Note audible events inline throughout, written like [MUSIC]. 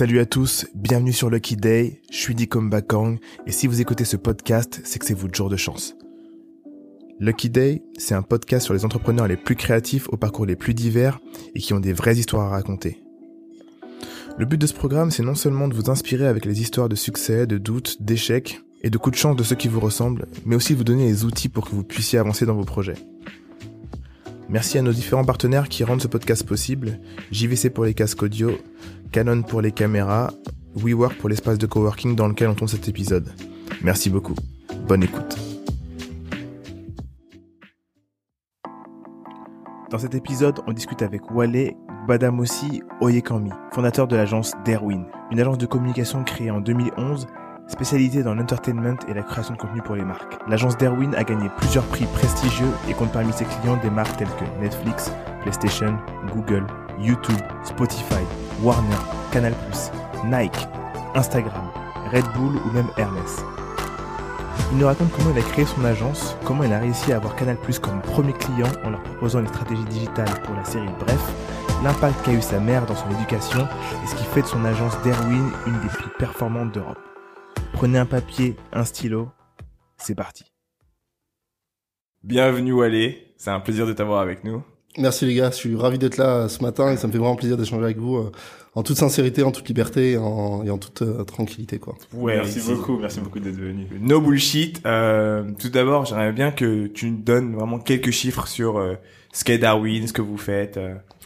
Salut à tous, bienvenue sur Lucky Day, je suis Dikom Bakang et si vous écoutez ce podcast, c'est que c'est votre jour de chance. Lucky Day, c'est un podcast sur les entrepreneurs les plus créatifs aux parcours les plus divers et qui ont des vraies histoires à raconter. Le but de ce programme, c'est non seulement de vous inspirer avec les histoires de succès, de doutes, d'échecs et de coups de chance de ceux qui vous ressemblent, mais aussi de vous donner les outils pour que vous puissiez avancer dans vos projets. Merci à nos différents partenaires qui rendent ce podcast possible. JVC pour les casques audio, Canon pour les caméras, WeWork pour l'espace de coworking dans lequel on tourne cet épisode. Merci beaucoup. Bonne écoute. Dans cet épisode, on discute avec Wale Badamossi Oyekami, fondateur de l'agence Derwin, une agence de communication créée en 2011 Spécialisée dans l'entertainment et la création de contenu pour les marques, l'agence Derwin a gagné plusieurs prix prestigieux et compte parmi ses clients des marques telles que Netflix, PlayStation, Google, YouTube, Spotify, Warner, Canal+, Nike, Instagram, Red Bull ou même Hermès. Il nous raconte comment il a créé son agence, comment il a réussi à avoir Canal+ comme premier client en leur proposant une stratégie digitale pour la série Bref, l'impact qu'a eu sa mère dans son éducation et ce qui fait de son agence Derwin une des plus performantes d'Europe. Prenez un papier, un stylo, c'est parti. Bienvenue Walé, c'est un plaisir de t'avoir avec nous. Merci les gars, je suis ravi d'être là ce matin et ça me fait vraiment plaisir d'échanger avec vous euh, en toute sincérité, en toute liberté et en, et en toute euh, tranquillité quoi. Ouais, merci beaucoup, merci beaucoup d'être venu. No bullshit. Euh, tout d'abord, j'aimerais bien que tu nous donnes vraiment quelques chiffres sur euh, ce qu'est Darwin, ce que vous faites.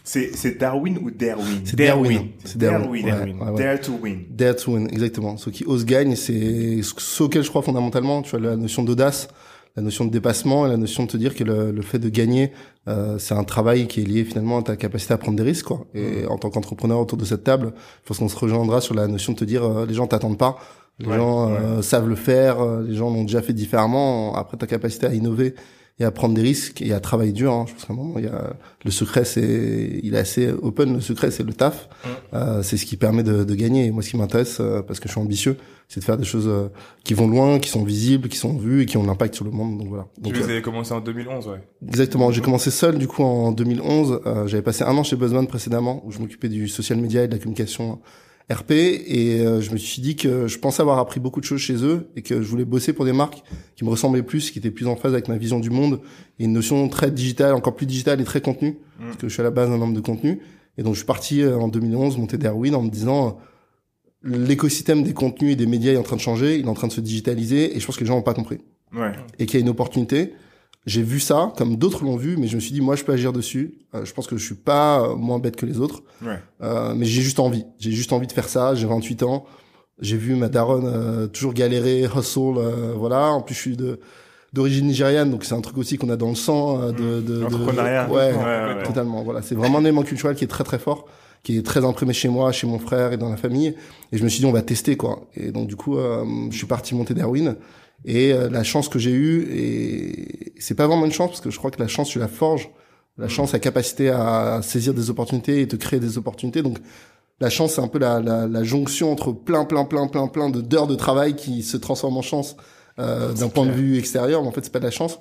C'est Darwin ou Darwin? C'est Darwin. C'est Darwin. Darwin. Dare to win. Dare to win, exactement. Ceux qui osent gagnent, c'est ce auquel je crois fondamentalement. Tu as la notion d'audace, la notion de dépassement et la notion de te dire que le, le fait de gagner, euh, c'est un travail qui est lié finalement à ta capacité à prendre des risques. Quoi. Et mm. en tant qu'entrepreneur autour de cette table, je pense qu'on se rejoindra sur la notion de te dire euh, les gens t'attendent pas. Les gens euh, savent le faire, euh, les gens l'ont déjà fait différemment. Après, ta capacité à innover et à prendre des risques et à travailler dur. Hein. Je pense un moment, il y a le secret, c'est il est assez open. Le secret, c'est le taf. Euh, c'est ce qui permet de, de gagner. Et moi, ce qui m'intéresse, euh, parce que je suis ambitieux, c'est de faire des choses euh, qui vont loin, qui sont visibles, qui sont vues et qui ont l'impact sur le monde. Donc voilà. Donc, tu avez commencé en 2011, ouais. Exactement. J'ai commencé seul du coup en 2011. J'avais passé un an chez Buzzman précédemment où je m'occupais du social media et de la communication RP et euh, je me suis dit que je pensais avoir appris beaucoup de choses chez eux et que je voulais bosser pour des marques qui me ressemblaient plus, qui étaient plus en phase avec ma vision du monde et une notion très digitale, encore plus digitale et très contenue, mm. parce que je suis à la base d'un homme de contenu. Et donc je suis parti euh, en 2011 monter Darwin en me disant l'écosystème des contenus et des médias est en train de changer, il est en train de se digitaliser et je pense que les gens n'ont pas compris. Ouais. Et qu'il y a une opportunité j'ai vu ça comme d'autres l'ont vu, mais je me suis dit moi je peux agir dessus. Euh, je pense que je suis pas euh, moins bête que les autres, ouais. euh, mais j'ai juste envie. J'ai juste envie de faire ça. J'ai 28 ans. J'ai vu ma daronne euh, toujours galérer, hustle, voilà. En plus je suis de d'origine nigériane, donc c'est un truc aussi qu'on a dans le sang de, de, de ouais, ouais, ouais, totalement. Voilà, c'est vraiment un élément culturel qui est très très fort, qui est très imprimé chez moi, chez mon frère et dans la famille. Et je me suis dit on va tester quoi. Et donc du coup, je suis parti monter Darwin. Et euh, la chance que j'ai eue, et c'est pas vraiment une chance parce que je crois que la chance tu la forges. La chance, la capacité à saisir des opportunités et te créer des opportunités. Donc la chance, c'est un peu la, la, la, jonction entre plein, plein, plein, plein, plein de d'heures de travail qui se transforment en chance euh, d'un point de vue extérieur. Mais en fait, c'est pas de la chance.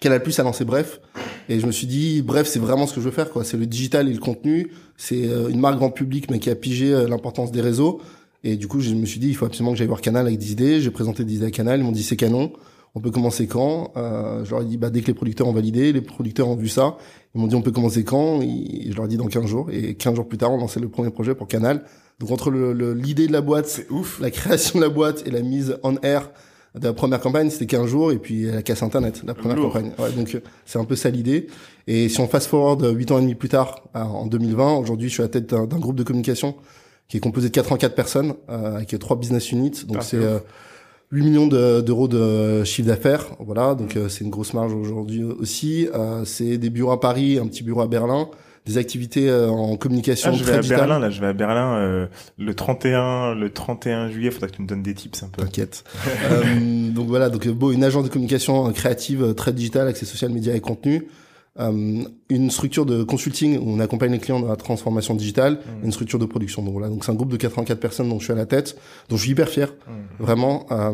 Qu'elle a plus à lancer Bref. Et je me suis dit, bref, c'est vraiment ce que je veux faire. quoi. C'est le digital et le contenu. C'est euh, une marque grand public, mais qui a pigé euh, l'importance des réseaux. Et du coup, je me suis dit, il faut absolument que j'aille voir Canal avec des idées. J'ai présenté des idées à Canal. Ils m'ont dit, c'est canon. On peut commencer quand euh, Je leur ai dit, bah, dès que les producteurs ont validé, les producteurs ont vu ça. Ils m'ont dit, on peut commencer quand et Je leur ai dit, dans 15 jours. Et 15 jours plus tard, on lançait le premier projet pour Canal. Donc, entre l'idée le, de la boîte, c'est ouf, la création de la boîte et la mise en air de la première campagne, c'était 15 jours. Et puis, la casse Internet, la première campagne. Ouais, donc, c'est un peu ça l'idée. Et si on fast forward 8 ans et demi plus tard, en 2020, aujourd'hui, je suis à la tête d'un groupe de communication qui est composé de 84 personnes euh, avec trois business units. Donc c'est 8 euh, millions d'euros de, chiffre d'affaires. Voilà, donc euh, c'est une grosse marge aujourd'hui aussi. c'est des bureaux à Paris, un petit bureau à Berlin. Des activités en communication ah, je vais à Berlin là. Je vais à Berlin euh, le 31 le 31 juillet. Faudrait que tu me donnes des tips un peu. T'inquiète. [LAUGHS] Euh, donc voilà. Donc beau une agence de communication créative très digitale accès social médias et contenu. euh, une structure de consulting où on accompagne les clients dans la transformation digitale, mmh. une structure de production. Donc voilà, donc c'est un groupe de 84 personnes dont je suis à la tête, dont je suis hyper fier. Mmh. Vraiment, euh,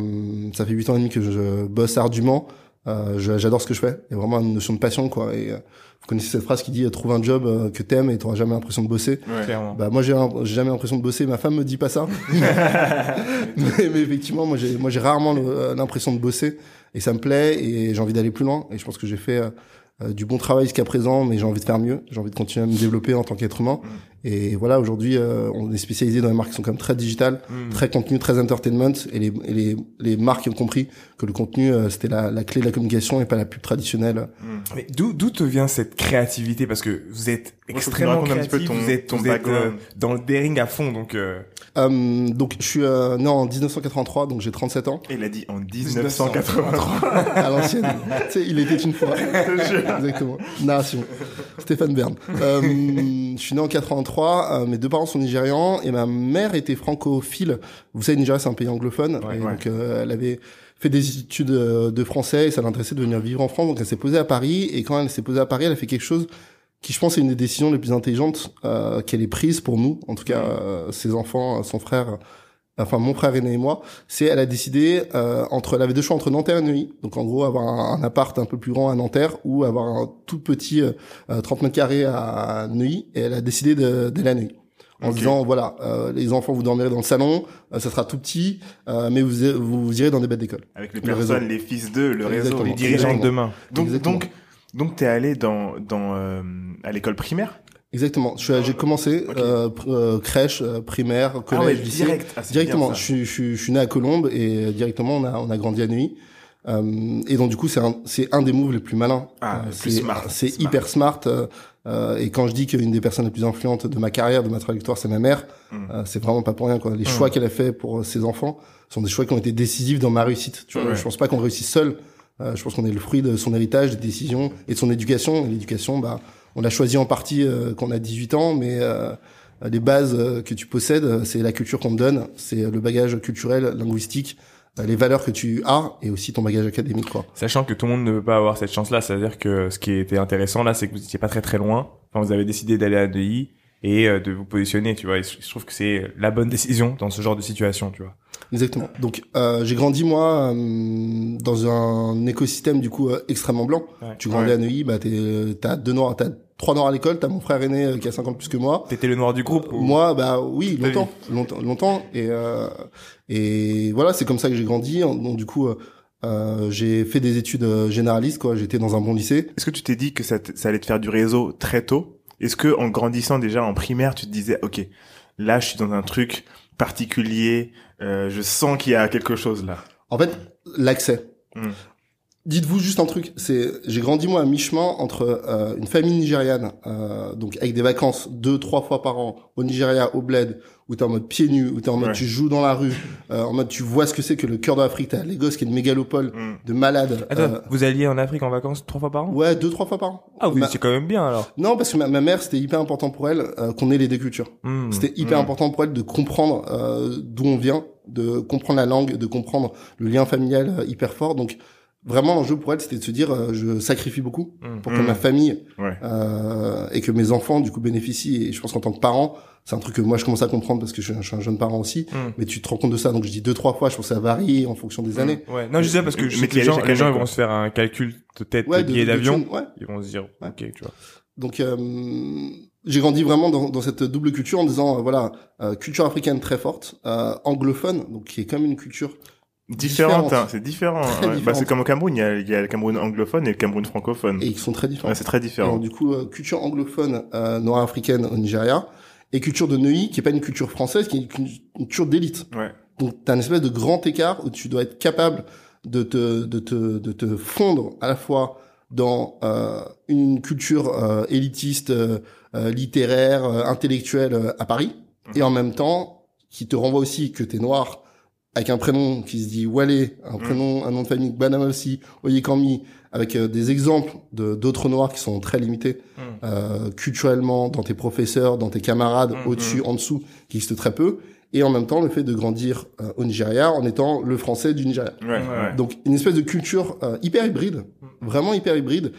ça fait 8 ans et demi que je bosse ardument. Euh, J'adore ce que je fais. Il y a vraiment une notion de passion, quoi. Et euh, vous connaissez cette phrase qui dit euh, trouve un job euh, que t'aimes et t'auras jamais l'impression de bosser. Clairement. Bah moi j'ai jamais l'impression de bosser. Ma femme me dit pas ça. [LAUGHS] [LAUGHS] mais, mais effectivement, moi j'ai moi j'ai rarement euh, l'impression de bosser et ça me plaît et j'ai envie d'aller plus loin. Et je pense que j'ai fait euh, euh, du bon travail jusqu'à présent, mais j'ai envie de faire mieux. J'ai envie de continuer à me développer en tant qu'être humain. Et voilà, aujourd'hui, euh, on est spécialisé dans les marques qui sont quand même très digitales, Mm. très contenu, très entertainment. Et les, et les, les marques ont compris que le contenu, euh, c'était la, la clé de la communication et pas la pub traditionnelle. Mais d'où d'où te vient cette créativité? Parce que vous êtes Moi, extrêmement racontes un petit peu créatif, ton- vous êtes, ton vous êtes euh, dans le daring à fond donc euh, Euh, donc, je suis euh, né en 1983, donc j'ai 37 ans. Il a dit en 1983. [LAUGHS] à l'ancienne. tu sais, il était une fois. Exactement. Narration. Stéphane Bern. Euh, je suis né en 83. Euh, mes deux parents sont nigérians et ma mère était francophile. Vous savez, Nigeria, c'est un pays anglophone. Ouais, et ouais. donc, euh, elle avait fait des études euh, de français et ça l'intéressait de venir vivre en France. Donc, elle s'est posée à Paris. Et quand elle s'est posée à Paris, elle a fait quelque chose qui, je pense, est une des décisions les plus intelligentes euh, qu'elle ait prises pour nous. En tout cas, euh, ses enfants, son frère, enfin mon frère aîné et moi, c'est elle a décidé euh, entre, elle avait deux choix entre Nanterre et Neuilly. Donc en gros avoir un, un appart un peu plus grand à Nanterre ou avoir un tout petit euh, euh, 30 mètres carrés à Neuilly. Et elle a décidé de- d'aller à Neuilly. En disant voilà euh, les enfants vous dormirez dans le salon, euh, ça sera tout petit, euh, mais vous, vous vous irez dans des bêtes d'école. Avec les Le personnes, réseau. les fils d'eux, le réseau, les dirigeants. dirigeant de demain. Donc, Exactement. donc, donc, t'es allé dans, dans, euh, à l'école primaire? Exactement. J'ai commencé euh, euh, crèche, euh, primaire, collège, ah ouais, lycée. direct. Ah, Directement, bien, je suis, je, je suis né à Colombes et euh, directement on a, on a grandi à Neuilly. Euh, et donc du coup c'est un, c'est un des moves les plus malins. Ah, c'est smart. c'est Smart. hyper smart. et quand je dis qu'une des personnes les plus influentes de ma carrière, de ma trajectoire, c'est ma mère, Mm. euh, c'est vraiment pas pour rien. Quoi. Les choix qu'elle a fait pour ses enfants sont des choix qui ont été décisifs dans ma réussite. Tu vois, Ouais. Je pense pas qu'on réussisse seul. Euh, je pense qu'on est le fruit de son héritage, des décisions et de son éducation. L'éducation, bah, on l'a choisi en partie euh, quand on a 18 ans, mais euh, les bases euh, que tu possèdes, c'est la culture qu'on te donne, c'est le bagage culturel, linguistique, les valeurs que tu as et aussi ton bagage académique. Quoi. Sachant que tout le monde ne peut pas avoir cette chance-là, c'est-à-dire que ce qui était intéressant là, c'est que vous étiez pas très très loin. Enfin, vous avez décidé d'aller à DI et de vous positionner, tu vois. Et je trouve que c'est la bonne décision dans ce genre de situation, tu vois. Exactement. Donc euh, j'ai grandi moi euh, dans un écosystème du coup euh, extrêmement blanc. Ouais. Tu grandis à Neuilly, bah t'es- t'as deux noirs, t'as trois noirs à l'école, t'as mon frère aîné euh, qui a 50 plus que moi. T'étais le noir du groupe. ou- Moi, bah oui, longtemps, longtemps, longtemps, et euh, et voilà, c'est comme ça que j'ai grandi. Donc du coup, euh, j'ai fait des études euh, généralistes, quoi. J'étais dans un bon lycée. Est-ce que tu t'es dit que ça, ça allait te faire du réseau très tôt? Est-ce que en grandissant déjà en primaire, tu te disais, ok, là je suis dans un truc particulier, euh, je sens qu'il y a quelque chose là. En fait, l'accès. Hmm. Dites-vous juste un truc, c'est j'ai grandi moi à mi-chemin entre euh, une famille nigériane, euh, donc avec des vacances deux trois fois par an au Nigeria, au bled, où t'es en mode pieds nus, où t'es en mode Ouais. tu joues dans la rue, euh, en mode tu vois ce que c'est que le cœur de l'Afrique, t'as Lagos qui est une mégalopole Hmm. de malades. Attends, euh, vous alliez en Afrique en vacances trois fois par an? Ouais, deux trois fois par an. Ah, vous Ma- étiez quand même bien alors. Non, parce que ma, ma mère, c'était hyper important pour elle euh, qu'on ait les deux cultures. Hmm. C'était hyper Mm. important pour elle de comprendre euh, d'où on vient, de comprendre la langue, de comprendre le lien familial euh, hyper fort. Donc vraiment l'enjeu pour elle, c'était de se dire euh, je sacrifie beaucoup Mm. pour que Mm. ma famille Ouais. euh, et que mes enfants du coup bénéficient. Et je pense qu'en tant que parent, c'est un truc que moi je commence à comprendre parce que je, suis un- je suis un jeune parent aussi. Mm. Mais tu te rends compte de ça. Donc je dis deux trois fois. Je pense que ça varie en fonction des années. Ouais. Non, je disais parce que je sais que les gens, les gens ils vont se faire un calcul de tête Ouais, de de- billet de- de d'avion. ouais. Ils vont se dire, Ouais. ok, tu vois. Donc euh, j'ai grandi vraiment dans, dans cette double culture en disant euh, voilà euh, culture africaine très forte, euh, anglophone donc qui est comme une culture Différente, Différente. hein, c'est différent. Ouais. Bah, c'est comme au Cameroun, il y a, il y a le Cameroun anglophone et le Cameroun francophone. et qui sont très différents. Ouais, c'est très Alors, différent. du coup, euh, culture anglophone euh, nord-africaine au Nigeria et culture de Neuilly, qui est pas une culture française, qui est une cu- une culture d'élite. Ouais. Donc, t'as une espèce de grand écart où tu dois être capable de te, de te, de te fondre à la fois dans euh, une culture euh, élitiste, littéraire, euh, intellectuelle euh, à Paris, Mhm. et en même temps qui te renvoie aussi que t'es noir avec un prénom qui se dit Wale, un prénom, un nom de famille Banamasi, Oyekambi, avec euh, des exemples de d'autres noirs qui sont très limités Mm. euh, culturellement dans tes professeurs, dans tes camarades, Mhm. au-dessus, en dessous, qui existent très peu, et en même temps le fait de grandir euh, au Nigeria en étant le français du Nigeria. Ouais, ouais. Donc une espèce de culture euh, hyper hybride, vraiment hyper hybride,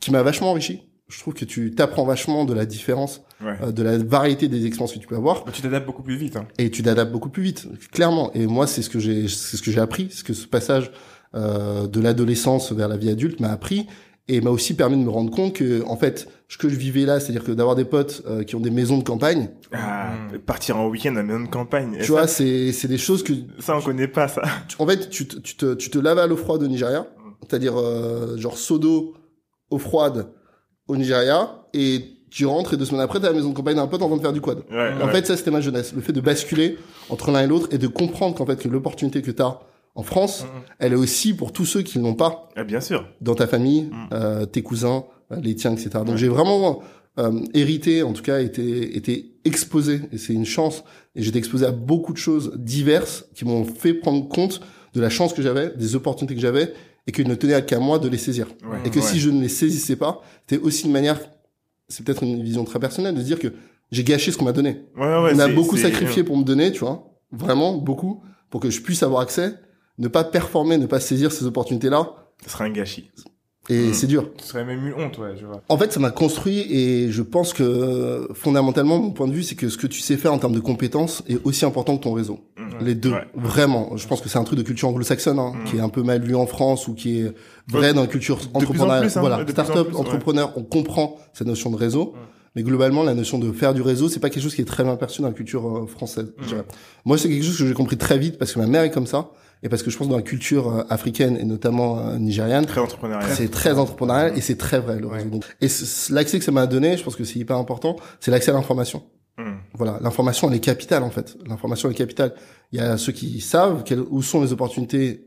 qui m'a vachement enrichi. Je trouve que tu t'apprends vachement de la différence, Ouais. euh, de la variété des expériences que tu peux avoir, Bah, tu t'adaptes beaucoup plus vite. Hein. et tu t'adaptes beaucoup plus vite, clairement. Et moi, c'est ce que j'ai, c'est ce que j'ai appris, c'est que ce passage euh, de l'adolescence vers la vie adulte m'a appris et m'a aussi permis de me rendre compte que en fait ce que je vivais là c'est-à-dire que d'avoir des potes euh, qui ont des maisons de campagne Ah, Mm. partir en week-end à maison de campagne. Tu vois c'est c'est des choses que ça on connaît pas ça. tu- en fait tu te tu te tu te laves à l'eau froide au Nigeria c'est-à-dire euh, genre seau d'eau eau froide au Nigeria et tu rentres et deux semaines après t'es à la maison de campagne d'un pote en train de faire du quad Ouais, En ouais. fait, ça, c'était ma jeunesse. Le fait de basculer entre l'un et l'autre et de comprendre qu'en fait, que l'opportunité que tu as en France, Mhm. elle est aussi pour tous ceux qui ne l'ont pas Ah, bien sûr. dans ta famille, Mhm. euh, tes cousins, euh, les tiens, etc. Donc, Ouais. j'ai vraiment euh, hérité, en tout cas, été, été exposé, et c'est une chance, et j'étais exposé à beaucoup de choses diverses qui m'ont fait prendre compte de la chance que j'avais, des opportunités que j'avais, et qu'il ne tenait qu'à moi de les saisir. Ouais, Et que ouais. si je ne les saisissais pas, c'était aussi une manière, c'est peut-être une vision très personnelle, de se dire que j'ai gâché ce qu'on m'a donné Ouais, ouais, on a beaucoup sacrifié pour me donner, tu vois, vraiment beaucoup, pour que je puisse avoir accès, ne pas performer, ne pas saisir ces opportunités-là, Ce sera un gâchis. Et Mm. c'est dur. Ce serait même une honte, ouais, je vois. En fait, ça m'a construit et je pense que euh, fondamentalement, mon point de vue, c'est que ce que tu sais faire en termes de compétences est aussi important que ton réseau. Mhm. Les deux, Ouais. vraiment. Je pense que c'est un truc de culture anglo-saxonne hein, Mm. qui est un peu mal vu en France ou qui est vrai dans la culture plus en entrepreneuriale. plus, hein, voilà, en start-up, ouais. entrepreneur, on comprend cette notion de réseau. Mais globalement, la notion de faire du réseau, c'est pas quelque chose qui est très bien perçu dans la culture euh, française. je dirais. Moi, c'est quelque chose que j'ai compris très vite parce que ma mère est comme ça et parce que je pense que dans la culture euh, africaine et notamment euh, nigériane, Très entrepreneurial. c'est très entrepreneurial et c'est très vrai le Ouais. réseau. Donc, et l'accès que ça m'a donné, je pense que c'est hyper important, c'est l'accès à l'information. Mhm. Voilà, l'information elle est capitale en fait. L'information est capitale. Il y a ceux qui savent quelles, où sont les opportunités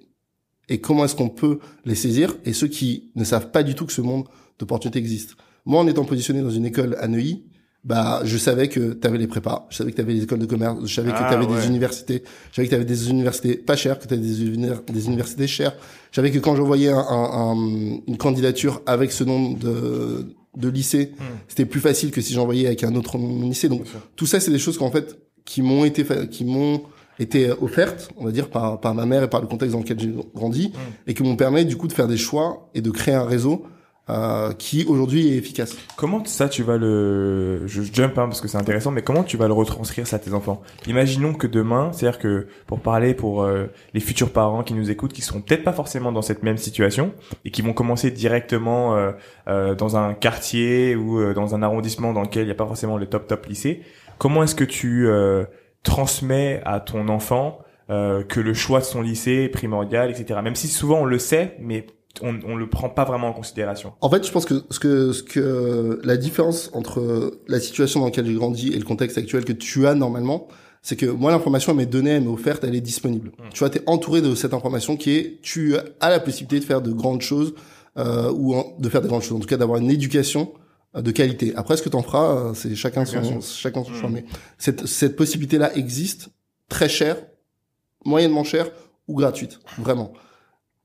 et comment est-ce qu'on peut les saisir, et ceux qui ne savent pas du tout que ce monde d'opportunités existe. Moi, en étant positionné dans une école à Neuilly, bah, je savais que tu avais les prépas, je savais que tu avais les écoles de commerce, je savais que Ah, tu avais ouais. des universités, je savais que tu avais des universités pas chères, que tu avais des, univers- des universités chères. Je savais que quand j'envoyais un, un- un- une candidature avec ce nom de, de lycée, Hmm. c'était plus facile que si j'envoyais avec un autre nom de lycée. Donc, tout ça, c'est des choses qu'en fait, qui m'ont été, qui m'ont été offertes, on va dire, par, par ma mère et par le contexte dans lequel j'ai grandi, et qui m'ont permis, du coup, de faire des choix et de créer un réseau, euh, qui aujourd'hui est efficace. Comment ça tu vas le je jump hein, parce que c'est intéressant mais comment tu vas le retranscrire ça à tes enfants? Imaginons que demain, c'est-à-dire que pour parler pour euh, les futurs parents qui nous écoutent qui seront peut-être pas forcément dans cette même situation et qui vont commencer directement euh, euh, dans un quartier ou euh, dans un arrondissement dans lequel il n'y a pas forcément le top top lycée, comment est-ce que tu transmets à ton enfant que le choix de son lycée est primordial, etc. Même si souvent on le sait, mais on, on le prend pas vraiment en considération. En fait, je pense que ce que ce que la différence entre la situation dans laquelle j'ai grandi et le contexte actuel que tu as normalement, c'est que moi l'information elle m'est donnée, elle m'est offerte, elle est disponible. Tu vois, t'es entouré de cette information qui est tu as la possibilité de faire de grandes choses euh, ou en- de faire des grandes choses, en tout cas d'avoir une éducation euh, de qualité. Après, ce que t'en feras, euh, c'est chacun son chacun son Mm. choix. Mais cette cette possibilité là existe, très chère, moyennement chère ou gratuite, vraiment.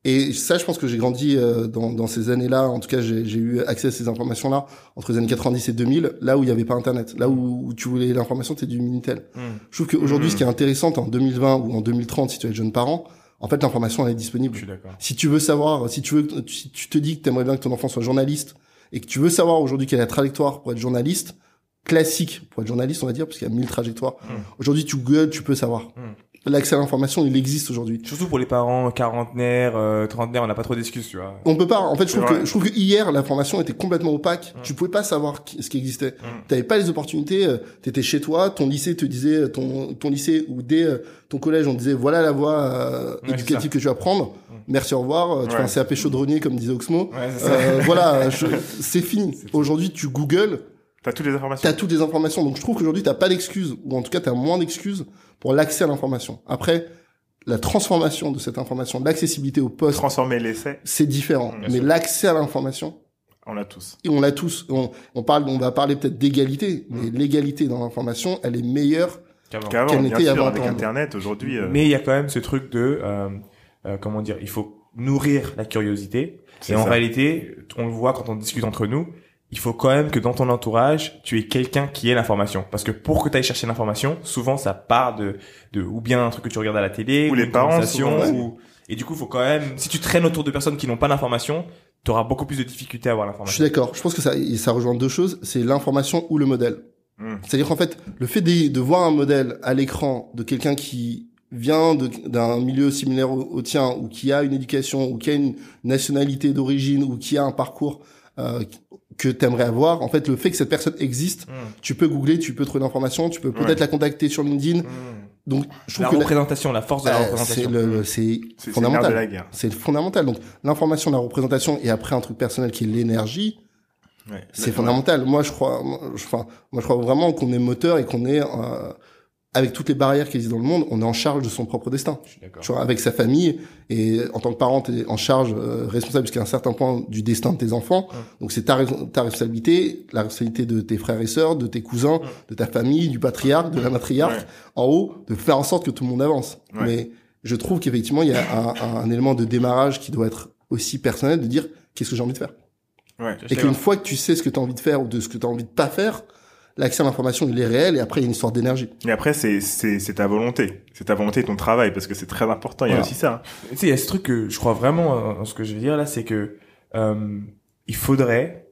Et ça, je pense que j'ai grandi euh, dans, dans ces années-là. En tout cas, j'ai eu accès à ces informations-là entre les années 90 et 2000, là où il n'y avait pas Internet, là où, où tu voulais l'information, c'était du Minitel. Je trouve qu'aujourd'hui, Mhm. ce qui est intéressant en 2020 ou en 2030, si tu es jeune parent, en fait, l'information elle est disponible. Je suis. Si tu veux savoir, si tu veux, si tu te dis que tu aimerais bien que ton enfant soit journaliste et que tu veux savoir aujourd'hui quelle est la trajectoire pour être journaliste, classique pour être journaliste, on va dire, parce qu'il y a mille trajectoires. Mm. Aujourd'hui, tu googles, tu peux savoir. L'accès à l'information, il existe aujourd'hui. Surtout pour les parents quarantenaires, euh, trentenaires, on n'a pas trop d'excuses, tu vois. On peut pas. En fait, je trouve que je trouve que hier l'information était complètement opaque. Mm. Tu pouvais pas savoir qui- ce qui existait. Mm. T'avais pas les opportunités. euh, T'étais chez toi, ton lycée te disait, euh, ton ton lycée ou dès euh, ton collège, on te disait voilà la voie euh, Ouais, éducative que tu vas prendre. Mm. Merci, au revoir. euh, Tu Ouais. fais un CAP chaudronnier comme disait Oxmo. Ouais. Euh, [LAUGHS] voilà, [LAUGHS] c'est fini. Aujourd'hui, tu googles, T'as toutes les informations. t'as toutes les informations. Donc je trouve qu'aujourd'hui, t'as pas d'excuses, ou en tout cas, t'as moins d'excuses pour l'accès à l'information. Après, la transformation de cette information, l'accessibilité au poste, Transformer l'essai, c'est différent. Bien Mais l'accès à l'information, on l'a tous. et on l'a tous. On, on parle, on va parler peut-être d'égalité, mais l'égalité dans l'information, elle est meilleure. Qu'avant. Qu'avant, Qu'elle bien sûr, 20 avec. Internet, aujourd'hui. euh, Mais il y a quand même ce truc de, euh, euh, comment dire, il faut nourrir la curiosité. c'est Et en réalité, on le voit quand on discute entre nous, il faut quand même que dans ton entourage, tu aies quelqu'un qui ait l'information. Parce que pour que tu ailles chercher l'information, souvent ça part de, de ou bien un truc que tu regardes à la télé, Ou les une parents, souvent, ou... et du coup, il faut quand même, si tu traînes autour de personnes qui n'ont pas l'information, tu auras beaucoup plus de difficultés à avoir Je suis l'information. d'accord. Je pense que ça, ça rejoint deux choses. C'est l'information ou le modèle. Mm. C'est-à-dire qu'en fait, le fait de, de voir un modèle à l'écran de quelqu'un qui vient d'un milieu similaire au, au tien ou qui a une éducation ou qui a une nationalité d'origine ou qui a un parcours euh, que t'aimerais avoir, en fait, le fait que cette personne existe, Mm. tu peux googler, tu peux trouver l'information, tu peux peut-être Ouais. la contacter sur LinkedIn. Donc, je trouve La que représentation, la force de la euh, représentation. c'est fondamental. C'est fondamental. Donc, l'information, la représentation et après un truc personnel qui est l'énergie, Ouais. c'est fondamental. Moi, je crois, moi, je, enfin, moi, je crois vraiment qu'on est moteur et qu'on est, euh, avec toutes les barrières qui existent dans le monde, on est en charge de son propre destin. Je suis. Tu vois, avec sa famille et en tant que parent, t'es en charge, euh, responsable jusqu'à un certain point du destin de tes enfants. Ouais. Donc c'est ta, res- ta responsabilité, la responsabilité de tes frères et sœurs, de tes cousins, Ouais. de ta famille, du patriarche, de la matriarche, Ouais. en haut, de faire en sorte que tout le monde avance. Mais je trouve qu'effectivement, il y a un, un- un élément de démarrage qui doit être aussi personnel, de dire qu'est-ce que j'ai envie de faire? Et qu'une fois que tu sais ce que tu as envie de faire ou de ce que tu as envie de pas faire, l'accès à l'information, il est réel et après, il y a une histoire d'énergie. Et après, c'est, c'est, c'est ta volonté. C'est ta volonté et ton travail, parce que c'est très important. Il y a Voilà. aussi ça. Tu sais, il y a ce truc que je crois vraiment en en ce que je veux dire là, c'est que euh, il faudrait,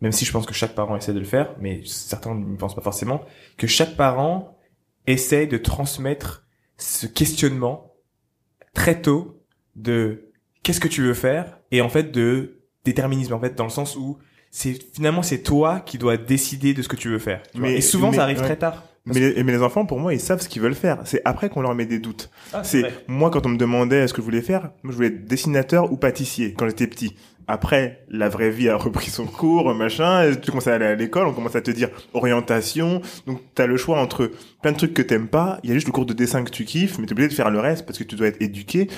même si je pense que chaque parent essaie de le faire, mais certains ne pensent pas forcément, que chaque parent essaie de transmettre ce questionnement très tôt de qu'est-ce que tu veux faire? et en fait de déterminisme en fait dans le sens où c'est finalement c'est toi qui dois décider de ce que tu veux faire. tu vois. Mais- et souvent mais- ça arrive ouais. très tard. Mais les, mais les enfants, pour moi, ils savent ce qu'ils veulent faire. C'est après qu'on leur met des doutes. C'est moi quand on me demandait ce que je voulais faire, moi je voulais être dessinateur ou pâtissier quand j'étais petit. Après, la vraie vie a repris son cours, machin. et Tu commences à aller à l'école, on commence à te dire orientation. Donc t'as le choix entre plein de trucs que t'aimes pas. Il y a juste le cours de dessin que tu kiffes, mais t'es obligé de faire le reste parce que tu dois être éduqué.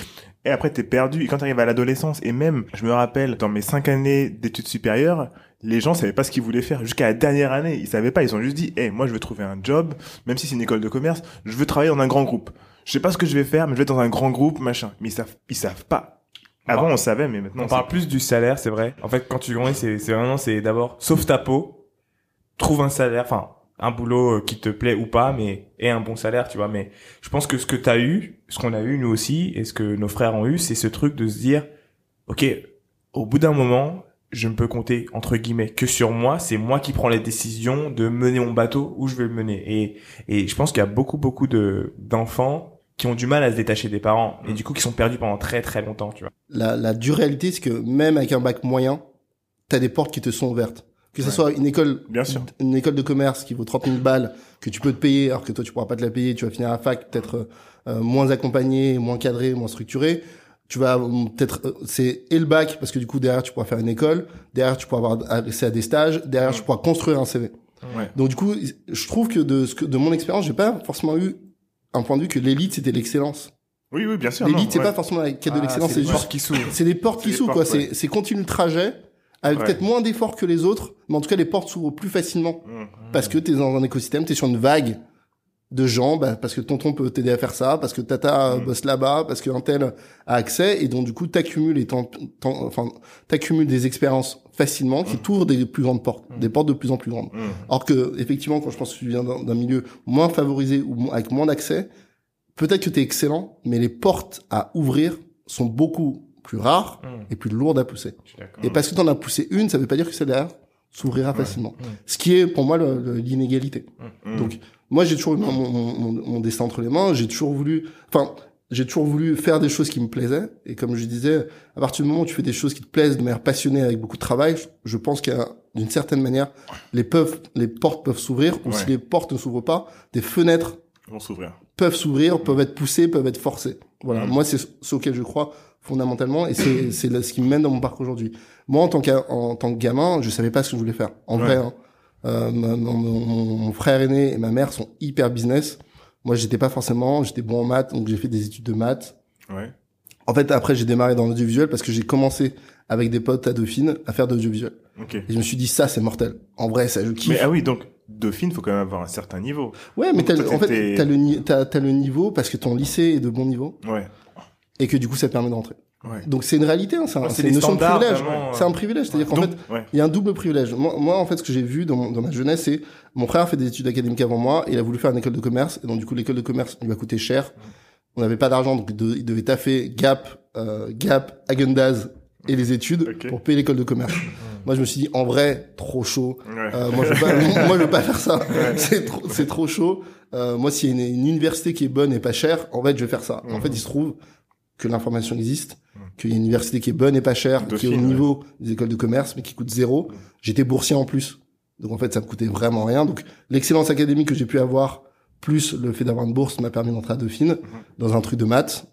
Et après t'es perdu. Et quand t'arrives à l'adolescence, et même, je me rappelle, dans mes cinq années d'études supérieures, les gens savaient pas ce qu'ils voulaient faire. Jusqu'à la dernière année, ils savaient pas. Ils ont juste dit, eh, moi je veux trouver un job, même si c'est une école de commerce, je veux travailler dans un grand groupe. Je sais pas ce que je vais faire, mais je vais être dans un grand groupe, machin. Mais ils savent, ils savent pas. Avant, on savait, mais maintenant, On parle plus du salaire, c'est vrai. En fait, quand tu grandis, c'est c'est vraiment, c'est d'abord, sauve ta peau, trouve un salaire, enfin, un boulot euh, qui te plaît ou pas, mais et un bon salaire, tu vois. Mais je pense que ce que t'as eu, ce qu'on a eu nous aussi, et ce que nos frères ont eu, c'est ce truc de se dire, ok, au bout d'un moment, je ne peux compter entre guillemets que sur moi. C'est moi qui prends les décisions de mener mon bateau où je vais le mener. Et et je pense qu'il y a beaucoup beaucoup de d'enfants qui ont du mal à se détacher des parents et du coup qui sont perdus pendant très très longtemps, tu vois. La, la dure réalité, c'est que même avec un bac moyen, t'as des portes qui te sont ouvertes. Que ce Ouais. soit une école, Bien sûr. une école de commerce qui vaut 30 000 balles, que tu peux te payer, alors que toi tu pourras pas te la payer, tu vas finir à la fac peut-être euh, moins accompagné, moins cadré, moins structuré. Tu vas euh, peut-être, euh, c'est et le bac parce que du coup derrière tu pourras faire une école, derrière tu pourras avoir accès à des stages, derrière tu pourras construire un CV. Ouais. Donc du coup, je trouve que de ce que de mon expérience, j'ai pas forcément eu un point de vue que l'élite c'était l'excellence. Oui, oui, bien sûr. L'élite c'est ouais. pas forcément la quête de Ah, l'excellence, c'est juste portes qui s'ouvrent. c'est des portes qui s'ouvrent, quoi. ouais. C'est, c'est continue le trajet, avec Ouais. peut-être moins d'efforts que les autres, mais en tout cas, les portes s'ouvrent plus facilement. Mmh. Parce que t'es dans un écosystème, t'es sur une vague de gens, bah, parce que tonton peut t'aider à faire ça, parce que tata Mm. bosse là-bas, parce qu'un tel a accès, et donc, du coup, t'accumules et t'en- t'en- enfin, t'accumules des expériences facilement qui Mm. t'ouvrent des plus grandes portes, Mm. des portes de plus en plus grandes. Mmh. Alors que, effectivement, quand je pense que tu viens d'un, milieu moins favorisé ou avec moins d'accès, peut-être que t'es excellent, mais les portes à ouvrir sont beaucoup plus rares Mmh, et plus lourdes à pousser. Et parce que t'en as poussé une, ça veut pas dire que celle derrière s'ouvrira facilement. Mm. Ce qui est pour moi l'inégalité. Mmh. Donc moi j'ai toujours eu mon, mon, mon, mon destin entre les mains, j'ai toujours voulu, enfin j'ai toujours voulu faire des choses qui me plaisaient. Et comme je disais, à partir du moment où tu fais des choses qui te plaisent de manière passionnée avec beaucoup de travail, je, pense qu'il y a d'une certaine manière les peuvent, les portes peuvent s'ouvrir. Ou Ouais. si les portes ne s'ouvrent pas, des fenêtres vont s'ouvrir. peuvent s'ouvrir, peuvent être poussées, peuvent être forcées. Voilà, Mm. moi c'est ce auquel je crois fondamentalement et c'est c'est ce qui me mène dans mon parcours aujourd'hui. Moi en tant que en tant que gamin, je savais pas ce que je voulais faire. En Ouais. vrai, hein. Euh, mon, mon- mon- mon frère aîné et ma mère sont hyper business. Moi j'étais pas forcément, j'étais bon en maths donc j'ai fait des études de maths. Ouais. En fait après j'ai démarré dans l'audiovisuel parce que j'ai commencé avec des potes à Dauphine à faire de l'audiovisuel. Ok. Et je me suis dit ça c'est mortel. En vrai ça je kiffe. Mais ah oui, donc Dauphine, faut quand même avoir un certain niveau. ouais mais t'as en fait t'as le t'as le niveau parce que ton lycée est de bon niveau Ouais. Et que du coup ça te permet de rentrer. Ouais. Donc c'est une réalité, hein, c'est un- Ouais, une notion de privilège. C'est un privilège, c'est-à-dire qu'en fait, ouais. il y a un double privilège. Moi, moi, en fait, ce que j'ai vu dans, mon- dans ma jeunesse, c'est mon frère a fait des études académiques avant moi, et il a voulu faire une école de commerce, et donc du coup l'école de commerce lui a coûté cher. On n'avait pas d'argent, donc il de- il devait taffer Gap, euh, Gap, Häagen-Dazs et les études pour payer l'école de commerce. Moi, je me suis dit, en vrai, trop chaud. Ouais. Euh, moi, je veux pas, [LAUGHS] moi, je veux pas faire ça. C'est trop, c'est trop chaud. Euh, moi, s'il y a une, une université qui est bonne et pas chère, en fait, je vais faire ça. En Mhm. fait, il se trouve que l'information existe, qu'il y a une université qui est bonne et pas chère, qui est au ouais. niveau des écoles de commerce, mais qui coûte zéro. J'étais boursier en plus. Donc, en fait, ça me coûtait vraiment rien. Donc, l'excellence académique que j'ai pu avoir, plus le fait d'avoir une bourse, m'a permis d'entrer à Dauphine, dans un truc de maths.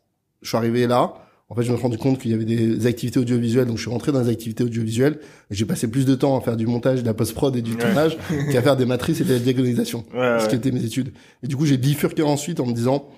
Je suis arrivé là. En fait, je me suis rendu compte qu'il y avait des activités audiovisuelles, donc je suis rentré dans les activités audiovisuelles et j'ai passé plus de temps à faire du montage, de la post-prod et du Ouais. tournage [LAUGHS] qu'à faire des matrices et de la diagonalisation, Ouais, ce qui étaient mes études. Et du coup, j'ai bifurqué ensuite en me disant,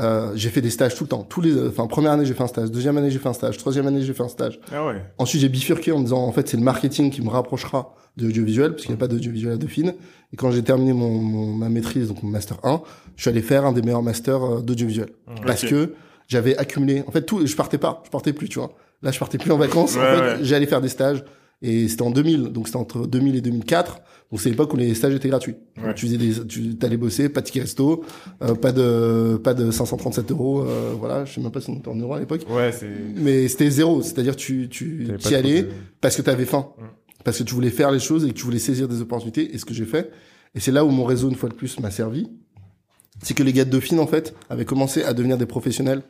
euh, j'ai fait des stages tout le temps. Tous les, enfin, première année, j'ai fait un stage. Deuxième année, j'ai fait un stage. Troisième année, j'ai fait un stage. Ah ouais. Ensuite, j'ai bifurqué en me disant, en fait, c'est le marketing qui me rapprochera de l'audiovisuel, parce qu'il n'y a pas d'audiovisuel à Dauphine. Et quand j'ai terminé mon, mon- ma maîtrise, donc mon master 1, je suis allé faire un des meilleurs masters euh, d'audiovisuel. Parce que j'avais accumulé, en fait, tout, je partais pas, je partais plus, tu vois. Là, je partais plus en vacances. Ouais, en fait, ouais. j'allais faire des stages. Et c'était en 2000, donc c'était entre 2000 et 2004. Donc c'est l'époque où les stages étaient gratuits. Donc, tu faisais des, tu allais bosser, pas de ticket resto, euh, pas de, pas de 537 euros, euh, voilà, je sais même pas si on était en euros à l'époque. Ouais, c'est. Mais c'était zéro, c'est-à-dire tu, tu trop allais de- parce que tu avais faim, parce que tu voulais faire les choses et que tu voulais saisir des opportunités. Et ce que j'ai fait, et c'est là où mon réseau une fois de plus m'a servi, c'est que les gars de Dauphine en fait avaient commencé à devenir des professionnels,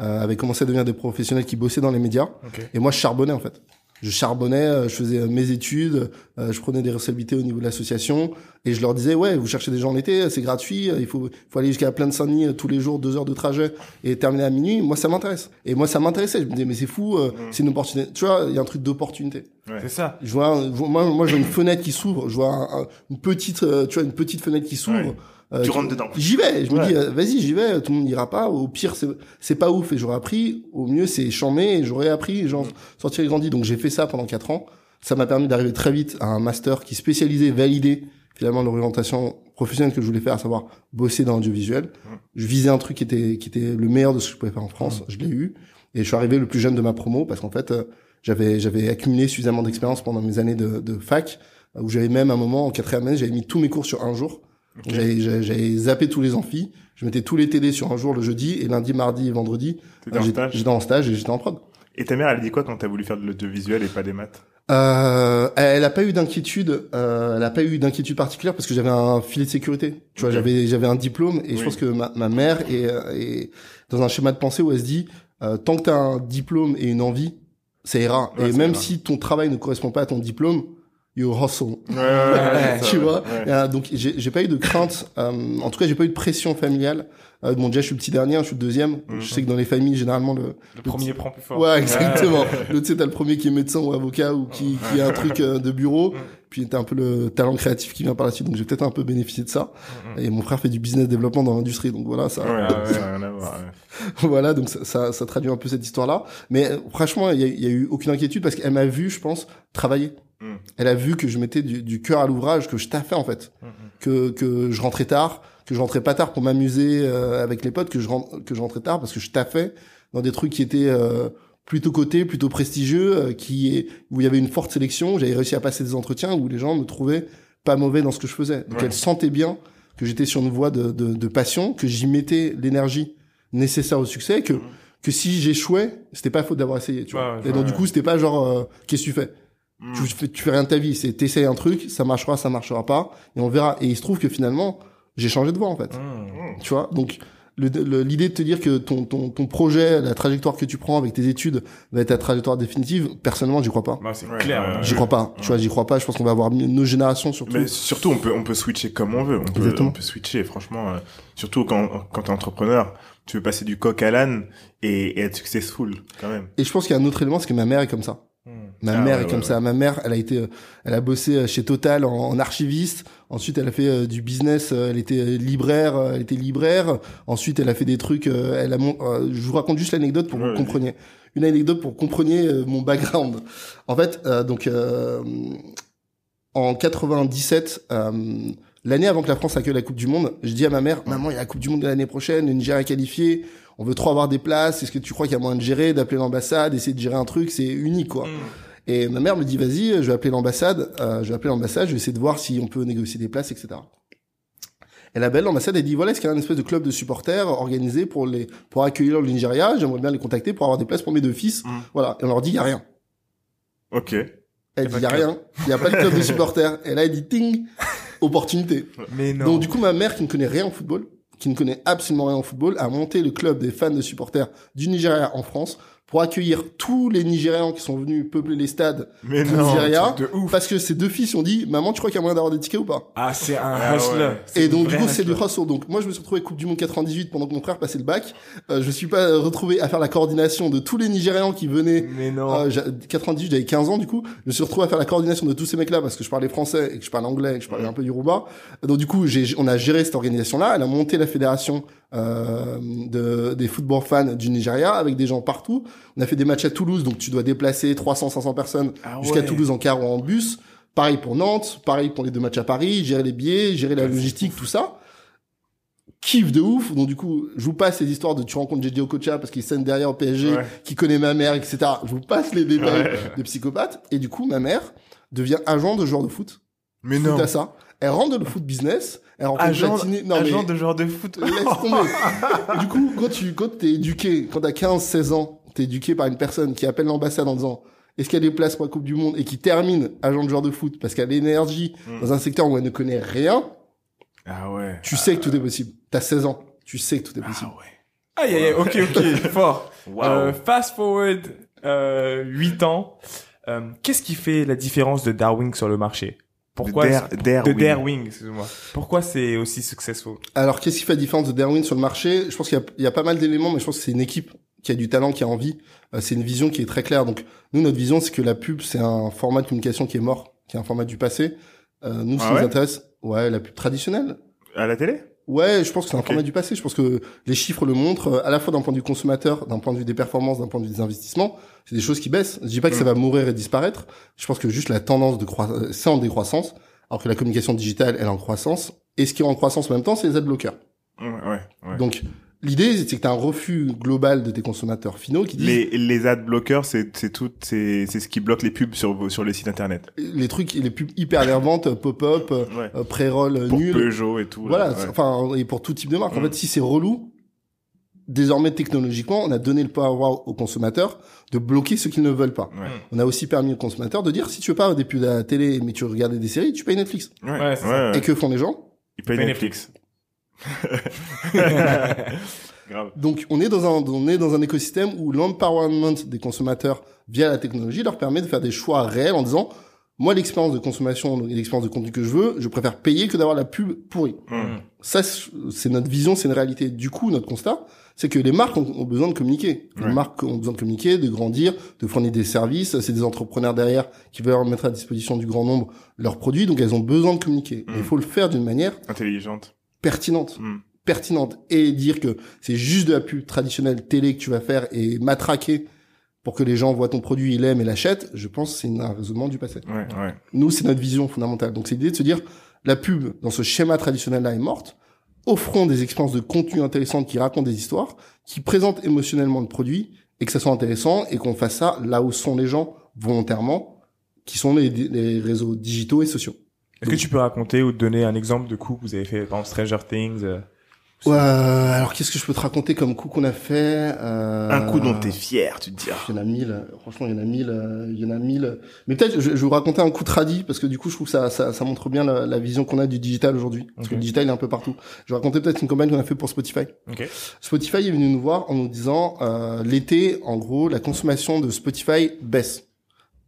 euh, avaient commencé à devenir des professionnels qui bossaient dans les médias. Et moi, je charbonnais en fait. Je charbonnais, euh, je faisais euh, mes études, euh, je prenais des responsabilités au niveau de l'association et je leur disais ouais, vous cherchez des gens en été, c'est gratuit, il faut faut aller jusqu'à Plaine Saint-Denis euh, tous les jours, deux heures de trajet et terminer à minuit. Moi, ça m'intéresse. Et moi, ça m'intéressait. Je me disais mais c'est fou, euh, c'est une opportunité. Tu vois, il y a un truc d'opportunité. C'est ça. Je vois, moi, moi, vois une fenêtre qui s'ouvre. Je vois un- un- une petite, tu vois, une petite fenêtre qui s'ouvre. Ouais. Euh, Tu rentres dedans. J'y vais. Je me dis, euh, vas-y, j'y vais. Tout le monde n'ira pas. Au pire, c'est pas ouf et j'aurais appris. Au mieux, c'est chambé et j'aurais appris et j'en sortirais grandi. Donc j'ai fait ça pendant quatre ans. Ça m'a permis d'arriver très vite à un master qui spécialisait, validait finalement l'orientation professionnelle que je voulais faire, à savoir bosser dans l'audiovisuel. Je visais un truc qui était qui était le meilleur de ce que je pouvais faire en France. Je l'ai eu et je suis arrivé le plus jeune de ma promo parce qu'en fait, euh, j'avais j'avais accumulé suffisamment d'expérience pendant mes années de, de fac euh, où j'avais même un moment en quatrième année, j'avais mis tous mes cours sur un jour. J'avais- j'avais zappé tous les amphis. Je mettais tous les télés sur un jour le jeudi et lundi, mardi et vendredi. En j'étais en stage et j'étais en prod. Et ta mère, elle a dit quoi quand t'as voulu faire de l'audiovisuel et pas des maths? Euh, elle a pas eu d'inquiétude, euh, elle a pas eu d'inquiétude particulière parce que j'avais un filet de sécurité. Tu vois, j'avais j'avais un diplôme et je pense que ma, ma mère est, euh, est dans un schéma de pensée où elle se dit euh, tant que t'as un diplôme et une envie, ça ira. Ouais, et même ira. si ton travail ne correspond pas à ton diplôme, you hustle. Ouais, ouais, [LAUGHS] tu vois. Euh, donc j'ai j'ai pas eu de crainte. euh, en tout cas, j'ai pas eu de pression familiale. Euh, bon, déjà, je suis le petit dernier, je suis le deuxième. Mhm. Je sais que dans les familles, généralement, le, Le premier prend plus fort. Ouais, exactement. L'autre, c'est t'as le premier qui est médecin ou avocat ou qui, qui a un truc euh, de bureau. Mm. Puis t'as un peu le talent créatif qui vient par la suite. Donc j'ai peut-être un peu bénéficié de ça. Mm, Et mon frère fait du business développement dans l'industrie. Donc voilà, ça, Ouais, ouais, ouais. [LAUGHS] voilà. Donc ça, ça, ça traduit un peu cette histoire-là. Mais euh, franchement, il y y a eu aucune inquiétude parce qu'elle m'a vu, je pense, travailler. Mm. Elle a vu que je mettais du, du cœur à l'ouvrage, que je taffais en fait, Mm, que que je rentrais tard, que je rentrais pas tard pour m'amuser euh, avec les potes, que je rentre, que je rentrais tard parce que je taffais dans des trucs qui étaient euh, plutôt cotés, plutôt prestigieux, euh, qui est où il y avait une forte sélection. J'avais réussi à passer des entretiens où les gens me trouvaient pas mauvais dans ce que je faisais. Donc Ouais. elle sentait bien que j'étais sur une voie de, de, de passion, que j'y mettais l'énergie nécessaire au succès, que que si j'échouais, c'était pas faute d'avoir essayé. Tu vois. Ouais, ouais, Et donc du coup, c'était pas genre euh, qu'est-ce que tu fais? Tu fais, tu fais rien de ta vie, c'est t'essayes un truc, ça marchera, ça marchera pas, et on verra. Et il se trouve que finalement, j'ai changé de voie en fait. mm. Tu vois, donc l'idée de te dire que ton, ton, ton projet, la trajectoire que tu prends avec tes études va être ta trajectoire définitive, personnellement, j'y crois pas. Bah, c'est Ouais, clair. ouais. J'y crois pas. Tu vois, j'y crois pas. Je pense qu'on va avoir nos générations surtout. Mais surtout, on peut, on peut switcher comme on veut. On peut, on peut switcher, franchement. euh, surtout quand, quand t'es entrepreneur, tu veux passer du coq à l'âne et, et être successful, quand même. Et je pense qu'il y a un autre élément, c'est que ma mère est comme ça. Ma Ah, mère ouais, est comme ouais, ça. Ma mère, elle a été, euh, elle a bossé euh, chez Total en, en archiviste. Ensuite, elle a fait euh, du business. Elle était libraire. Elle était libraire. Ensuite, elle a fait des trucs. Elle a. je vous raconte juste l'anecdote pour que vous compreniez. Une anecdote pour que vous compreniez mon background. En fait, euh, donc euh, en 97. euh, L'année avant que la France accueille la Coupe du Monde, je dis à ma mère, maman, il y a la Coupe du Monde de l'année prochaine, le Nigeria est qualifié, on veut trop avoir des places, est-ce que tu crois qu'il y a moyen de gérer, d'appeler l'ambassade, essayer de gérer un truc, c'est unique, quoi. Mm. Et ma mère me dit vas-y, je vais appeler l'ambassade, euh, je vais appeler l'ambassade, je vais essayer de voir si on peut négocier des places, etc. Elle appelle l'ambassade et dit voilà, est-ce qu'il y a un espèce de club de supporters organisé pour les pour accueillir le Nigeria? J'aimerais bien les contacter pour avoir des places pour mes deux fils. Mm. Voilà. Et on leur dit il y a rien. Ok. Elle Y a dit, pas y a rien. Il y a pas de club de [LAUGHS] supporters. Et là, elle dit, ting, opportunité. Mais non. Donc du coup, ma mère qui ne connaît rien au football, qui ne connaît absolument rien au football, a monté le club des fans de supporters du Nigeria en France pour accueillir tous les Nigérians qui sont venus peupler les stades Mais du non. Nigeria. de ouf. Parce que ces deux filles se sont dit, maman, tu crois qu'il y a moyen d'avoir des tickets ou pas? Ah, c'est un Ah hustler. ouais. C'est Et donc du coup, c'est du hustle. Donc moi, je me suis retrouvé Coupe du Monde 98 pendant que mon frère passait le bac. Euh, je me suis pas euh, retrouvé à faire la coordination de tous les Nigérians qui venaient Mais non. euh, j'a- 98, j'avais 15 ans du coup. Je me suis retrouvé à faire la coordination de tous ces mecs-là parce que je parlais français et que je parlais anglais et que je parlais un peu yoruba. Donc du coup, j'ai, on a géré cette organisation-là. Elle a monté la fédération euh, de, des football fans du Nigeria avec des gens partout. On a fait des matchs à Toulouse, donc tu dois déplacer 300, 500 personnes Ah jusqu'à. Toulouse en car ou en bus. Pareil pour Nantes, pareil pour les deux matchs à Paris, gérer les billets, gérer la logistique, tout ça. Kiff de ouf. Donc du coup, je vous passe les histoires de tu rencontres JJ Okocha parce qu'il scène derrière au PSG, Ouais. qui connaît ma mère, etc. Je vous passe les détails Ouais. de psychopathe. Et du coup, ma mère devient agent de joueur de foot. Mais Suite non. à ça. Elle rentre dans le foot business. Elle rencontre Agent, Platini. Non, agent mais de joueur de foot. [LAUGHS] laisse tomber. du coup, quand tu, quand t'es éduqué, quand t'as 15, 16 ans, t'es éduqué par une personne qui appelle l'ambassade en disant, est-ce qu'il y a des places pour la Coupe du Monde et qui termine agent de joueur de foot parce qu'elle a l'énergie Mm. dans un secteur où elle ne connaît rien, Ah ouais. tu sais que tout est possible. T'as 16 ans. Tu sais que tout est Ah possible. ouais. Aïe, aïe, aïe, ok, ok, [LAUGHS] fort. Waouh. Euh, fast forward, euh, 8 ans. Euh, Qu'est-ce qui fait la différence de Darwin sur le marché? Pourquoi De Dare- de Darewing. Darwin, excuse-moi. Pourquoi c'est aussi successful? Alors, qu'est-ce qui fait la différence de Darwin sur le marché? Je pense qu'il y a, il y a pas mal d'éléments, mais je pense que c'est une équipe qui a du talent, qui a envie. Euh, c'est une vision qui est très claire. Donc, nous, notre vision, c'est que la pub, c'est un format de communication qui est mort, qui est un format du passé. Euh, nous, ce Ah qui ouais? nous intéresse, ouais, la pub traditionnelle. À la télé? Ouais, je pense que c'est un Ok. format du passé. Je pense que les chiffres le montrent, euh, à la fois d'un point de vue consommateur, d'un point de vue des performances, d'un point de vue des investissements. C'est des choses qui baissent. Je dis pas que ça Mm. va mourir et disparaître. Je pense que juste la tendance de croissance, c'est en décroissance, alors que la communication digitale, elle est en croissance. Et ce qui est en croissance en même temps, c'est les adblockers. Ouais, ouais. ouais. Donc, l'idée, c'est que tu as un refus global de tes consommateurs finaux qui disent Les, les ad bloqueurs, c'est, c'est tout, c'est, c'est ce qui bloque les pubs sur, vos- sur les sites internet. les trucs, les pubs hyper énervantes, euh, pop-up, euh, Ouais. euh, pré-roll Pour nul. Peugeot et tout. là, Voilà, ouais. enfin, et pour tout type de marque. En Mm. fait, si c'est relou, désormais, technologiquement, on a donné le power aux consommateurs de bloquer ce qu'ils ne veulent pas. Ouais. On a aussi permis aux consommateurs de dire, si tu veux pas des pubs à la télé, mais tu veux regarder des séries, tu payes Netflix. Ouais, Ouais, c'est ça. ouais, ouais. Et que font les gens? Ils payent Paye Netflix. [LAUGHS] Grave. Donc, on est dans un, on est dans un écosystème où l'empowerment des consommateurs via la technologie leur permet de faire des choix réels en disant, moi, l'expérience de consommation et l'expérience de contenu que je veux, je préfère payer que d'avoir la pub pourrie. Mm. Ça, c'est notre vision, c'est une réalité. Du coup, notre constat, c'est que les marques ont, ont besoin de communiquer. Les Ouais. marques ont besoin de communiquer, de grandir, de fournir des services. C'est des entrepreneurs derrière qui veulent mettre à disposition du grand nombre leurs produits, donc elles ont besoin de communiquer. Mm. Mais il faut le faire d'une manière Intelligente. Pertinente. Mm. Pertinente. Et dire que c'est juste de la pub traditionnelle télé que tu vas faire et matraquer pour que les gens voient ton produit, ils l'aiment et l'achètent, je pense que c'est un raisonnement du passé. Ouais, ouais. Nous, c'est notre vision fondamentale. Donc, c'est l'idée de se dire, la pub, dans ce schéma traditionnel-là, est morte. Offrons des expériences de contenu intéressantes qui racontent des histoires, qui présentent émotionnellement le produit, et que ça soit intéressant, et qu'on fasse ça là où sont les gens, volontairement, qui sont les, les réseaux digitaux et sociaux. Est-ce que tu peux raconter ou te donner un exemple de coup que vous avez fait, par exemple Stranger Things euh, Ouais, alors, qu'est-ce que je peux te raconter comme coup qu'on a fait euh, Un coup dont t'es fier, tu te dis. ah. Il y en a mille, franchement, il y en a mille, euh, il y en a mille. Mais peut-être, je, je vais vous raconter un coup tradit, parce que du coup, je trouve que ça, ça, ça montre bien la, la vision qu'on a du digital aujourd'hui. Parce que le digital il est un peu partout. Je vais raconter peut-être une campagne qu'on a fait pour Spotify. Ok. Spotify est venu nous voir en nous disant, euh, l'été, en gros, la consommation de Spotify baisse.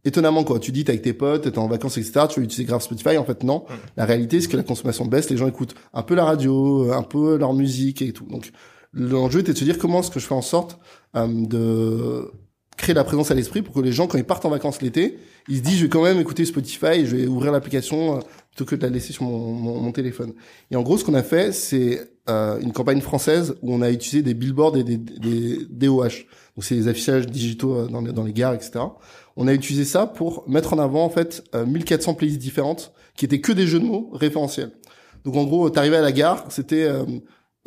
Étonnamment, quoi. Tu dis, t'es avec tes potes, t'es en vacances, etc. Tu veux utiliser grave Spotify. En fait, non. La réalité, c'est que la consommation baisse. Les gens écoutent un peu la radio, un peu leur musique et tout. Donc, l'enjeu était de se dire comment est-ce que je fais en sorte euh, de créer la présence à l'esprit pour que les gens, quand ils partent en vacances l'été, ils se disent, je vais quand même écouter Spotify et je vais ouvrir l'application euh, plutôt que de la laisser sur mon, mon, mon téléphone. Et en gros, ce qu'on a fait, c'est euh, une campagne française où on a utilisé des billboards et des, des, des DOH. Donc, c'est les affichages digitaux euh, dans les, dans les gares, etc. On a utilisé ça pour mettre en avant, en fait, euh, 1400 playlists différentes qui étaient que des jeux de mots référentiels. Donc, en gros, t'arrivais à la gare, c'était euh,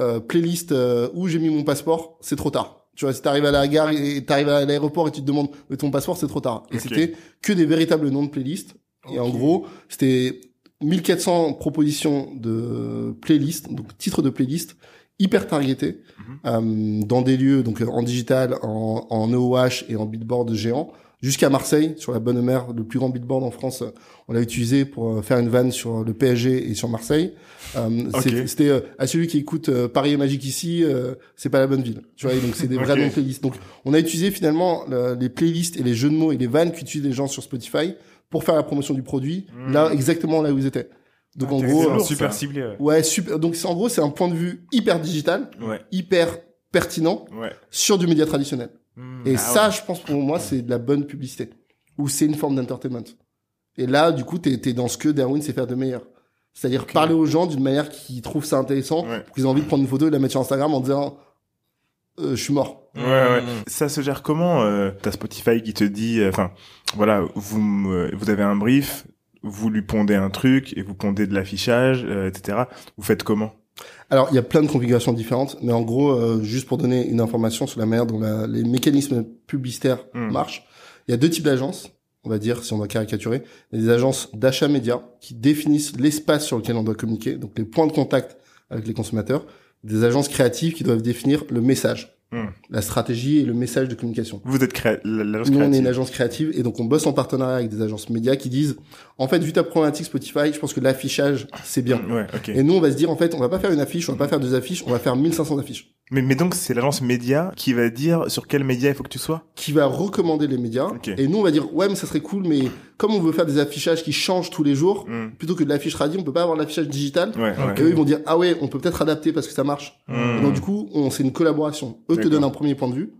euh, playlist euh, où j'ai mis mon passeport, c'est trop tard. Tu vois, si t'arrives à la gare et t'arrives à l'aéroport et tu te demandes est ton passeport, c'est trop tard. Et c'était que des véritables noms de playlists. Et en gros, c'était 1400 propositions de playlists, donc titres de playlists hyper targetés euh, dans des lieux donc euh, en digital, en, en OOH et en billboard géant, jusqu'à Marseille, sur la Bonne Mer, le plus grand billboard en France. euh, On l'a utilisé pour euh, faire une vanne sur le PSG et sur Marseille. Euh, C'était euh, à celui qui écoute euh, Paris est magique ici, euh, c'est pas la bonne ville. Tu vois, et donc c'est des [LAUGHS] vraies Ok. longues playlists. Donc on a utilisé finalement le- les playlists et les jeux de mots et les vannes qu'utilisent les gens sur Spotify pour faire la promotion du produit, Mm. là exactement là où ils étaient. Donc en Intéressant. gros, euh, lourd, super ça. ciblé. ouais. ouais, super. Donc en gros c'est un point de vue hyper digital, Ouais, hyper pertinent ouais. sur du média traditionnel. Et Ah ça, je pense pour moi, c'est de la bonne publicité. Ou c'est une forme d'entertainment. Et là, du coup, t'es es dans ce que Darwin sait faire de meilleur. C'est-à-dire parler aux gens d'une manière qui trouvent ça intéressant, Ouais. qu'ils aient envie de prendre une photo et la mettre sur Instagram en disant euh, je suis mort. Ouais, ouais. Ça se gère comment euh, T'as Spotify qui te dit, euh, enfin, voilà, vous me- vous avez un brief, vous lui pondez un truc et vous pondez de l'affichage, euh, etc. Vous faites comment? Alors, il y a plein de configurations différentes, mais en gros, euh, juste pour donner une information sur la manière dont la- les mécanismes publicitaires Hmm. marchent, il y a deux types d'agences, on va dire, si on doit caricaturer. Il y a des agences d'achat média qui définissent l'espace sur lequel on doit communiquer, donc les points de contact avec les consommateurs. Des agences créatives qui doivent définir le message, Hmm. la stratégie et le message de communication. Vous êtes créa- l'agence Nous, on est une agence créative et donc on bosse en partenariat avec des agences médias qui disent, en fait, vu ta problématique Spotify, je pense que l'affichage, c'est bien. Ouais. Et nous, on va se dire, en fait, on va pas faire une affiche, on va pas faire deux affiches, on va faire 1500 affiches. Mais, mais donc c'est l'agence média qui va dire sur quel média il faut que tu sois. Qui va recommander les médias. Ok. Et nous, on va dire, ouais, mais ça serait cool, mais comme on veut faire des affichages qui changent tous les jours, Hmm. plutôt que de l'affiche radio, on peut pas avoir l'affichage digital. Ouais, ouais. Et eux, ils vont dire, ah ouais, on peut peut-être adapter parce que ça marche. Et donc, du coup, on, c'est une collaboration. Eux te donnent un premier point de vue.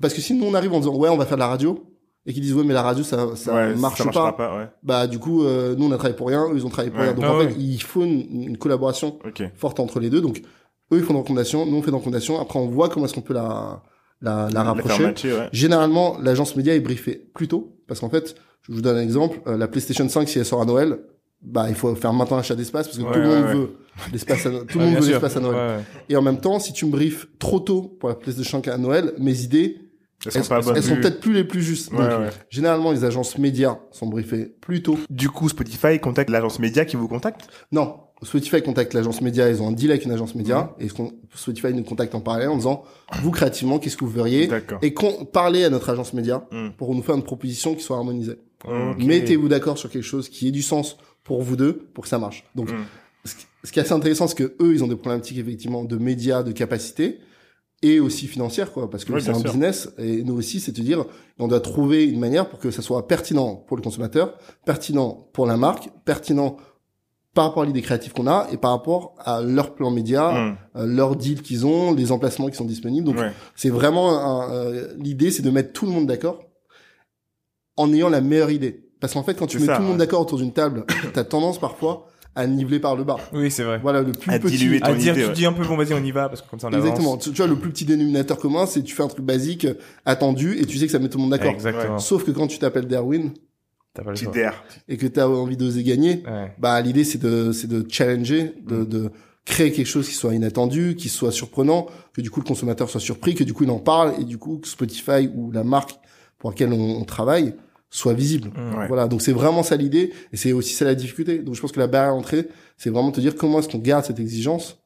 Parce que si nous, on arrive en disant, ouais, on va faire de la radio, et qu'ils disent, ouais, mais la radio, ça, ça Ouais, marche ça pas. pas. Ouais. Bah, du coup, euh, nous, on a travaillé pour rien, eux, ils ont travaillé pour Ouais. rien. Donc, Ah en ouais. fait, il faut une, une collaboration forte entre les deux. Donc, eux, ils font des recommandations, nous, on fait des recommandations. Après, on voit comment est-ce qu'on peut la, la, la rapprocher. ouais. Généralement, l'agence média est briefée plus tôt. Parce qu'en fait, je vous donne un exemple. euh, la PlayStation 5, si elle sort à Noël, bah, il faut faire maintenant achat d'espace parce que Ouais, tout le monde ouais, veut l'espace à, tout le monde veut l'espace à Noël. Et en même temps, si tu me briefes trop tôt pour la PlayStation 5 à Noël, mes idées, Elles elles, sont elles peut-être plus les plus justes. Ouais, Donc, ouais. généralement, les agences médias sont briefées plus tôt. Du coup, Spotify contacte l'agence média qui vous contacte? Non, Spotify contacte l'agence média, ils ont un deal avec une agence média, Mhm. et Spotify nous contacte en parallèle en disant, vous créativement, qu'est-ce que vous verriez. Et qu'on parler à notre agence média Hmm. pour nous faire une proposition qui soit harmonisée. Ok. Mettez-vous d'accord sur quelque chose qui ait du sens pour vous deux, pour que ça marche. Donc, Hmm. ce qui- ce qui est assez intéressant, c'est que eux, ils ont des problématiques effectivement de médias, de capacité, et aussi financières, quoi, parce que c'est un sûr. business, et nous aussi, c'est de dire, on doit trouver une manière pour que ça soit pertinent pour le consommateur, pertinent pour la marque, pertinent par rapport à l'idée créative qu'on a et par rapport à leur plan média, Hmm. euh, leur deal qu'ils ont, les emplacements qui sont disponibles. Donc Ouais. c'est vraiment un- euh, l'idée, c'est de mettre tout le monde d'accord en ayant la meilleure idée. Parce qu'en fait, quand tu mets ça, tout le monde d'accord autour d'une table, [COUGHS] t'as tendance parfois à niveler par le bas. Oui, c'est vrai. Voilà, le plus À petit. diluer ton À dire, idée, tu ouais. dis un peu, bon, vas-y, on y va, parce que comme ça, on Exactement. avance. Tu, tu vois, le plus petit dénominateur commun, c'est tu fais un truc basique, attendu, et tu sais que ça met tout le monde d'accord. Exactement. Sauf que quand tu t'appelles Darwin T'as pas le choix. Et que t'as envie d'oser gagner, Ouais. bah l'idée c'est de c'est de challenger, de, Mm. de créer quelque chose qui soit inattendu, qui soit surprenant, que du coup le consommateur soit surpris, que du coup il en parle et du coup que Spotify ou la marque pour laquelle on, on travaille soit visible. Mm. Ouais. Voilà, donc c'est vraiment ça l'idée et c'est aussi ça la difficulté. Donc je pense que la barrière à l'entrée, c'est vraiment te dire comment est-ce qu'on garde cette exigence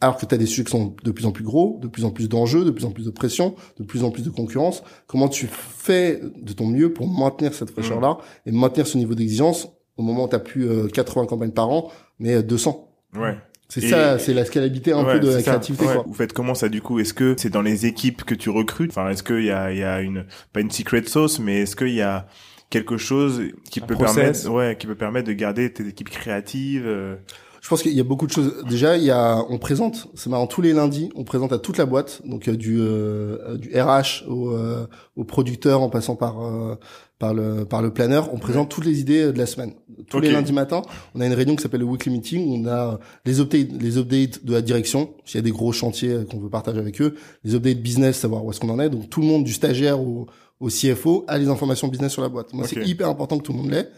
alors que tu as des sujets qui sont de plus en plus gros, de plus en plus d'enjeux, de plus en plus de pression, de plus en plus de concurrence. Comment tu fais de ton mieux pour maintenir cette fraîcheur-là et maintenir ce niveau d'exigence au moment où tu plus euh, 80 campagnes par an, mais euh, 200. Ouais. C'est ça, c'est la scalabilité un Ouais, peu de la créativité. Ouais. Quoi. Vous faites comment ça du coup? Est-ce que c'est dans les équipes que tu recrutes? Enfin, est-ce qu'il y a, y a une pas une secret sauce, mais est-ce qu'il y a quelque chose qui Un peut process. permettre, ouais, qui peut permettre de garder tes équipes créatives euh, Je pense qu'il y a beaucoup de choses. Déjà, il y a, on présente, c'est marrant, tous les lundis, on présente à toute la boîte, donc du euh, du RH au, euh, au producteur, en passant par euh, par le par le planeur, on présente toutes les idées de la semaine. Tous les lundis matins, on a une réunion qui s'appelle le weekly meeting. Où on a les updates, les updates de la direction, s'il y a des gros chantiers qu'on veut partager avec eux, les updates business, savoir où est-ce qu'on en est. Donc tout le monde, du stagiaire au au CFO, a les informations business sur la boîte. Moi, c'est hyper important que tout le monde l'ait.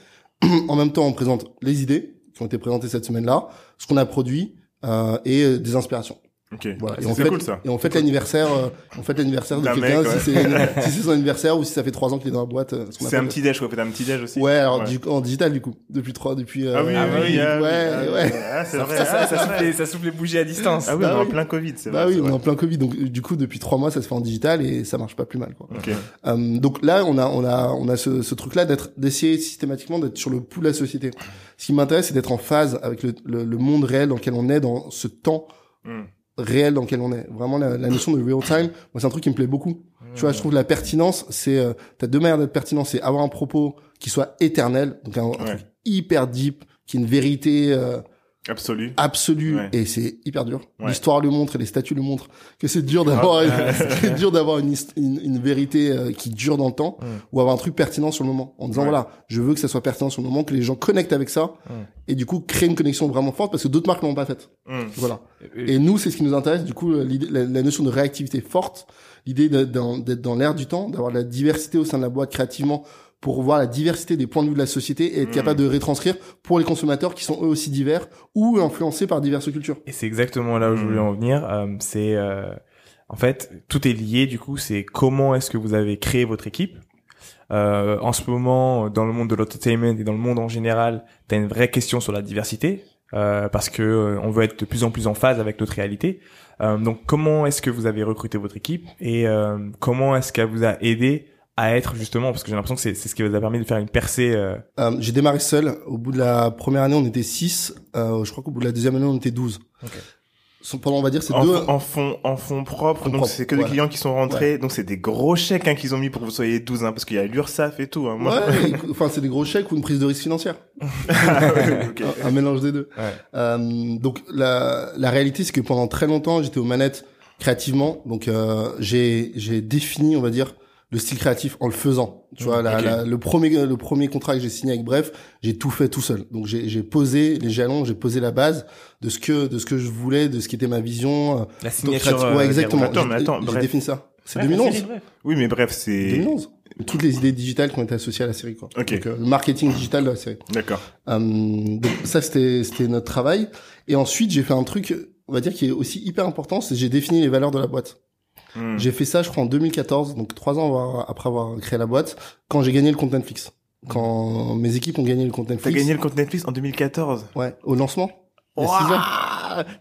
[CLEARS THROAT] en même temps, on présente les idées qui ont été présentées cette semaine-là, ce qu'on a produit euh, et euh, des inspirations. Ok. Voilà. Et C'est on fait, cool ça. et on fête l'anniversaire, euh, on fête l'anniversaire de quelqu'un si c'est si c'est son anniversaire ou si ça fait trois ans qu'il est dans la boîte. euh, C'est un petit déj quoi, faites un petit déj aussi. Ouais, alors Ouais. Du, en digital du coup, depuis trois, depuis. euh, Ah oui, Ah oui, oui, ah ouais, ah ouais. Ah, c'est vrai. Ça, ah, souffle les, ça souffle les bougies à distance. Ah oui, Bah on est en oui. plein Covid, c'est Bah vrai. oui, on est en plein Covid, donc du coup depuis trois mois ça se fait en digital et ça marche pas plus mal quoi. Ok. Euh, donc là on a on a on a ce, ce truc là d'être d'essayer systématiquement d'être sur le pouls de la société. Ce qui m'intéresse c'est d'être en phase avec le, le, le monde réel dans lequel on est dans ce temps Hmm. Réel dans lequel on est. Vraiment la, la notion de real time, moi c'est un truc qui me plaît beaucoup. Tu vois, je trouve la pertinence, c'est euh, t'as deux manières d'être pertinent, c'est avoir un propos qui soit éternel, donc un, un truc hyper deep, qui est une vérité euh, Absolu. absolue Ouais. et c'est hyper dur. Ouais. L'histoire le montre et les statuts le montrent que c'est dur d'avoir une, [LAUGHS] c'est dur d'avoir une, une, une vérité euh, qui dure dans le temps Mm. ou avoir un truc pertinent sur le moment en disant Ouais. voilà, je veux que ça soit pertinent sur le moment, que les gens connectent avec ça Mm. et du coup créer une connexion vraiment forte parce que d'autres marques l'ont pas faite. Voilà. Et- Et nous, c'est ce qui nous intéresse. Du coup, la, la notion de réactivité forte, l'idée d'être dans, d'être dans l'air du temps, d'avoir de la diversité au sein de la boîte créativement pour voir la diversité des points de vue de la société et être Mm. capable de rétranscrire pour les consommateurs qui sont eux aussi divers ou influencés par diverses cultures. Et c'est exactement là où je voulais en venir. Euh, c'est euh, en fait tout est lié. Du coup, c'est comment est-ce que vous avez créé votre équipe. Euh, en ce moment, dans le monde de l'entertainment et dans le monde en général, t'as une vraie question sur la diversité euh, parce que euh, on veut être de plus en plus en phase avec notre réalité. Euh, donc, comment est-ce que vous avez recruté votre équipe et euh, comment est-ce qu'elle vous a aidé à être justement parce que j'ai l'impression que c'est c'est ce qui vous a permis de faire une percée. euh, Euh, j'ai démarré seul. Au bout de la première année, on était 6. Euh, je crois qu'au bout de la deuxième année, on était 12. Ok. Sont- Pendant, on va dire, c'est En, deux... fond- en fond, en fonds propres, Fonds donc c'est que des clients qui sont rentrés, donc c'est des gros chèques hein, qu'ils ont mis pour que vous soyez 12, hein, parce qu'il y a l'URSSAF et tout. Hein. Moi, Ouais, [LAUGHS] enfin, c'est des gros chèques ou une prise de risque financière. [LAUGHS] Ok. un, un mélange des deux. Ouais. Euh, donc la, la réalité, c'est que pendant très longtemps, j'étais aux manettes créativement. Donc euh, j'ai j'ai défini, on va dire, le style créatif en le faisant. Tu vois, la, le premier le premier contrat que j'ai signé avec Bref, j'ai tout fait tout seul. Donc j'ai j'ai posé les jalons, j'ai posé la base de ce que de ce que je voulais, de ce qui était ma vision. euh, La signature. euh, ouais, exactement. Attends, mais attends, j'ai Bref. défini ça. C'est Ouais, 2011. c'est vrai. Oui, mais bref, c'est... 2011. Toutes les idées digitales qui ont été associées à la série, quoi. Ok. Donc, euh, le marketing digital de la série. D'accord. Euh, donc ça c'était c'était notre travail et ensuite j'ai fait un truc on va dire qui est aussi hyper important c'est que j'ai défini les valeurs de la boîte Hmm. j'ai fait ça je crois en 2014 donc trois ans après avoir créé la boîte quand j'ai gagné le compte Netflix quand mes équipes ont gagné le compte T'as Netflix gagné le compte Netflix en 2014. ouais au lancement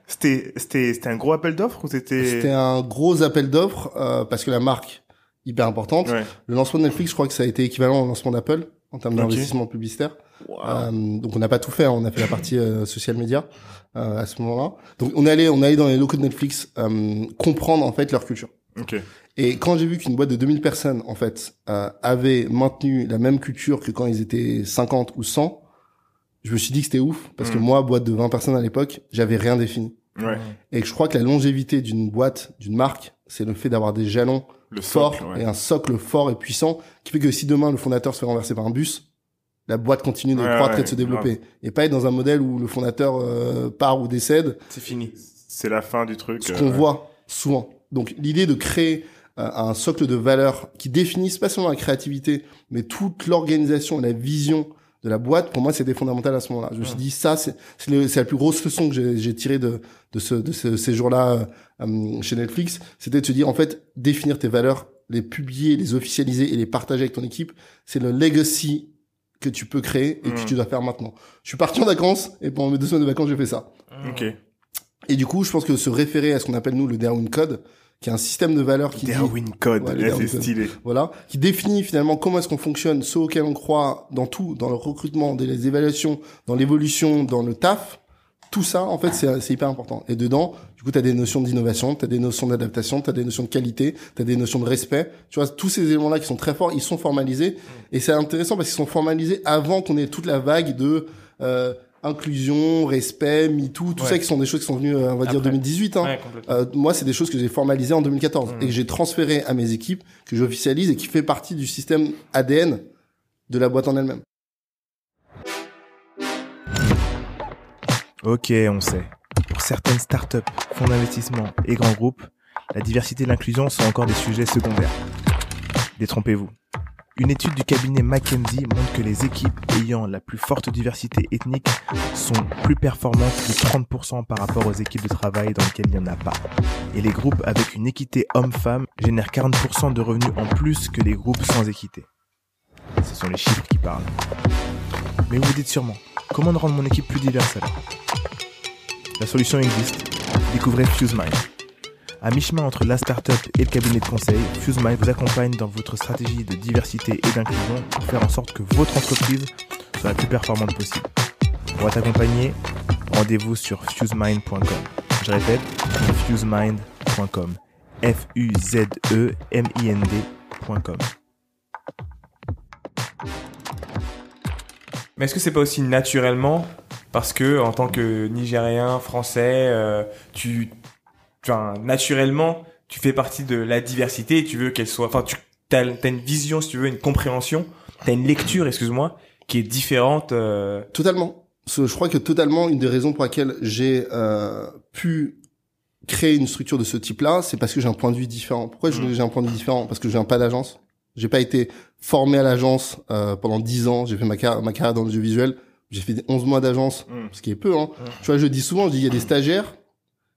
C'était, c'était, c'était un gros appel d'offres ou c'était... c'était un gros appel d'offres euh, parce que la marque hyper importante Ouais. le lancement de Netflix je crois que ça a été équivalent au lancement d'Apple en termes d'investissement publicitaire Wow. Euh, donc on n'a pas tout fait, hein. on a fait la partie euh, social media euh, à ce moment-là. Donc on est allé, on est allé dans les locaux de Netflix euh, comprendre en fait leur culture. Ok. Et quand j'ai vu qu'une boîte de 2000 personnes en fait euh, avait maintenu la même culture que quand ils étaient 50 ou 100, je me suis dit que c'était ouf parce que Mm. moi boîte de 20 personnes à l'époque, j'avais rien défini. Ouais. Et que je crois que la longévité d'une boîte, d'une marque, c'est le fait d'avoir des jalons Le forts socle, ouais. et un socle fort et puissant qui fait que si demain le fondateur se fait renverser par un bus, la boîte continue de Ouais, croître et de se développer. Et pas être dans un modèle où le fondateur euh, part ou décède, C'est fini. C'est la fin du truc. ce euh, qu'on voit souvent. Donc l'idée de créer euh, un socle de valeurs qui définisse pas seulement la créativité, mais toute l'organisation et la vision de la boîte, pour moi, c'était fondamental à ce moment-là. Je me suis dit, ça, c'est la plus grosse leçon que j'ai j'ai tirée de, de, ce, de ce séjour-là euh, euh, chez Netflix. C'était de se dire, en fait, définir tes valeurs, les publier, les officialiser et les partager avec ton équipe, c'est le legacy que tu peux créer et que Mm. tu dois faire maintenant. Je suis parti en vacances et pendant mes deux semaines de vacances, j'ai fait ça. Ok. Et du coup, je pense que se référer à ce qu'on appelle nous le Darwin Code, qui est un système de valeurs qui dit, Darwin Code, Ouais, le là, Darwin c'est stylé. voilà, qui définit finalement comment est-ce qu'on fonctionne, ce auquel on croit dans tout, dans le recrutement, dans les évaluations, dans l'évolution, dans le taf. Tout ça, en fait, c'est c'est hyper important. Et dedans, du coup, tu as des notions d'innovation, tu as des notions d'adaptation, tu as des notions de qualité, tu as des notions de respect. Tu vois, tous ces éléments-là qui sont très forts, ils sont formalisés. Et c'est intéressant parce qu'ils sont formalisés avant qu'on ait toute la vague de euh, inclusion, respect, MeToo, tout Ouais. ça qui sont des choses qui sont venues, euh, on va dire, Après. 2018. Hein. Ouais. Euh, moi, c'est des choses que j'ai formalisées en 2014 Mm. et que j'ai transférées à mes équipes, que j'officialise et qui fait partie du système ADN de la boîte en elle-même. Ok, on sait. Pour certaines startups, fonds d'investissement et grands groupes, la diversité et l'inclusion sont encore des sujets secondaires. Détrompez-vous. Une étude du cabinet McKenzie montre que les équipes ayant la plus forte diversité ethnique sont plus performantes de 30% par rapport aux équipes de travail dans lesquelles il n'y en a pas. Et les groupes avec une équité homme-femme génèrent 40% de revenus en plus que les groupes sans équité. Ce sont les chiffres qui parlent. Mais vous vous dites sûrement, comment rendre mon équipe plus diverse alors? La solution existe. Découvrez FuseMind. À mi-chemin entre la startup et le cabinet de conseil, FuseMind vous accompagne dans votre stratégie de diversité et d'inclusion pour faire en sorte que votre entreprise soit la plus performante possible. Pour t'accompagner, rendez-vous sur fusemind.com. Je répète, fusemind.com. F-U-Z-E-M-I-N-D.com. Mais est-ce que c'est pas aussi naturellement? Parce que en tant que Nigérien, Français, euh, tu, enfin, naturellement, tu fais partie de la diversité et tu veux qu'elle soit, enfin, tu as, une vision, si tu veux, une compréhension, tu as une lecture, excuse-moi, qui est différente. Euh... Totalement. Je crois que totalement une des raisons pour laquelle j'ai euh, pu créer une structure de ce type-là, c'est parce que j'ai un point de vue différent. Pourquoi mmh. j'ai un point de vue différent? Parce que je viens pas d'agence. J'ai pas été formé à l'agence euh, pendant 10 ans. J'ai fait ma, ma carrière dans l'audiovisuel. J'ai fait 11 mois d'agence, mmh. ce qui est peu. Hein. Mmh. Tu vois, je dis souvent, je dis il y a des [CLEARS THROAT] stagiaires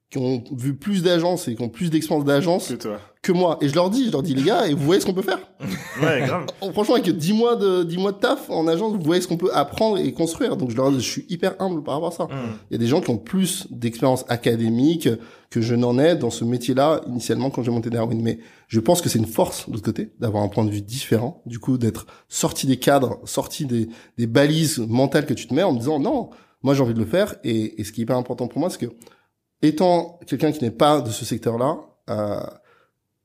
qui ont vu plus d'agences et qui ont plus d'expérience d'agence que, moi. Et je leur dis, je leur dis les gars, et vous voyez ce qu'on peut faire. [LAUGHS] ouais, grave. [LAUGHS] Franchement, avec 10 mois de 10 mois de taf en agence, vous voyez ce qu'on peut apprendre et construire. Donc je leur dis, je suis hyper humble par rapport à ça. Mm. Il y a des gens qui ont plus d'expérience académique que je n'en ai dans ce métier-là initialement quand j'ai monté Darwin. Mais je pense que c'est une force de l'autre côté d'avoir un point de vue différent. Du coup, d'être sorti des cadres, sorti des, des balises mentales que tu te mets en me disant non, moi j'ai envie de le faire. Et, et ce qui est hyper important pour moi, c'est que étant quelqu'un qui n'est pas de ce secteur-là, euh,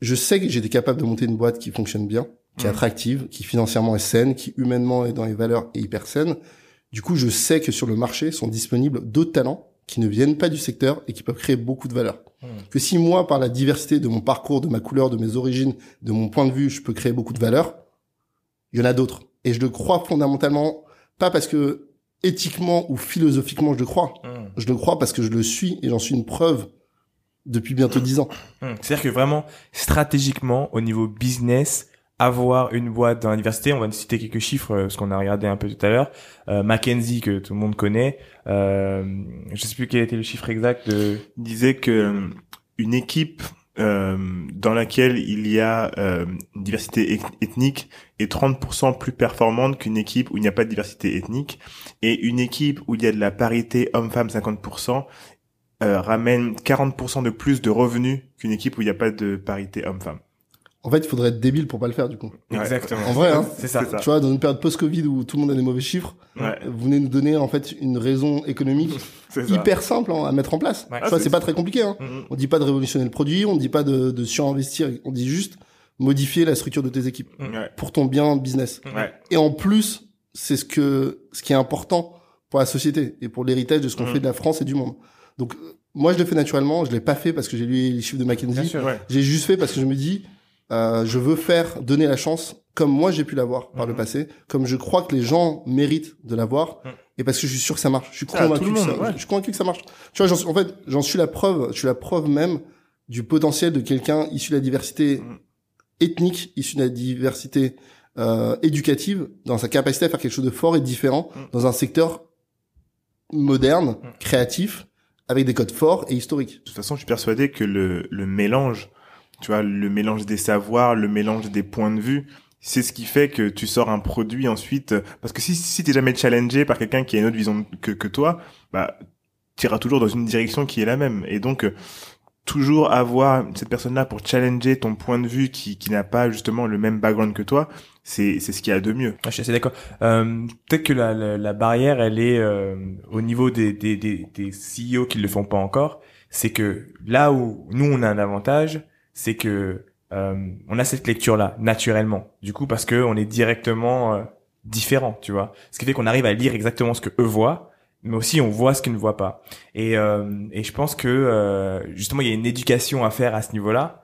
je sais que j'étais capable de monter une boîte qui fonctionne bien, qui est mmh. attractive, qui financièrement est saine, qui humainement est dans les valeurs et hyper saine. Du coup, je sais que sur le marché sont disponibles d'autres talents qui ne viennent pas du secteur et qui peuvent créer beaucoup de valeur. Mmh. Que si moi, par la diversité de mon parcours, de ma couleur, de mes origines, de mon point de vue, je peux créer beaucoup de valeur, il y en a d'autres. Et je le crois fondamentalement, pas parce que éthiquement ou philosophiquement je le crois. Hmm. Je le crois parce que je le suis et j'en suis une preuve depuis bientôt dix ans. Hmm. C'est-à-dire que vraiment, stratégiquement, au niveau business, avoir une boîte dans l'université, on va citer quelques chiffres, euh, ce qu'on a regardé un peu tout à l'heure, euh, Mackenzie que tout le monde connaît, euh, je sais plus quel était le chiffre exact de... disait que euh, une équipe euh, dans laquelle il y a euh, une diversité ethnique est 30% plus performante qu'une équipe où il n'y a pas de diversité ethnique et une équipe où il y a de la parité homme-femme 50% euh, ramène 40% de plus de revenus qu'une équipe où il n'y a pas de parité homme-femme. En fait, il faudrait être débile pour pas le faire, du coup. Exactement. En vrai, hein. C'est ça. Tu vois, dans une période post-Covid où tout le monde a des mauvais chiffres, vous venez nous donner, en fait, une raison économique [LAUGHS] hyper simple hein, à mettre en place. Tu vois, c'est pas très compliqué, hein. Mm-hmm. On dit pas de révolutionner le produit, on dit pas de, de surinvestir, on dit juste modifier la structure de tes équipes. Pour ton bien business. Et en plus, c'est ce que, ce qui est important pour la société et pour l'héritage de ce qu'on mm-hmm. fait de la France et du monde. Donc, moi, je le fais naturellement. Je l'ai pas fait parce que j'ai lu les chiffres de McKinsey. J'ai juste fait parce que je me dis, euh, je veux faire donner la chance comme moi j'ai pu l'avoir par le mhm. passé, comme je crois que les gens méritent de l'avoir, mhm. et parce que je suis sûr que ça marche. Je suis convaincu, que, ça, je suis convaincu que ça marche. Tu vois, en, en fait, j'en suis la preuve. Je suis la preuve même du potentiel de quelqu'un issu de la diversité mhm. Ethnique, issu de la diversité euh, éducative, dans sa capacité à faire quelque chose de fort et différent dans un secteur moderne, créatif, avec des codes forts et historiques. De toute façon, je suis persuadé que le, le mélange tu vois, le mélange des savoirs, le mélange des points de vue, c'est ce qui fait que tu sors un produit ensuite. Parce que si, si t'es jamais challengé par quelqu'un qui a une autre vision que, que toi, bah, tu iras toujours dans une direction qui est la même. Et donc, euh, toujours avoir cette personne-là pour challenger ton point de vue qui, qui n'a pas justement le même background que toi, c'est c'est ce qu'il y a de mieux. je suis assez d'accord. Euh, Peut-être que la, la, barrière, elle est euh, au niveau des, des, des, des CEO qui le font pas encore. C'est que là où nous, on a un avantage, c'est que euh, on a cette lecture là naturellement. Du coup, parce que on est directement euh, différent, tu vois. Ce qui fait qu'on arrive à lire exactement ce que eux voient, mais aussi on voit ce qu'ils ne voient pas. Et, euh, et je pense que euh, justement il y a une éducation à faire à ce niveau-là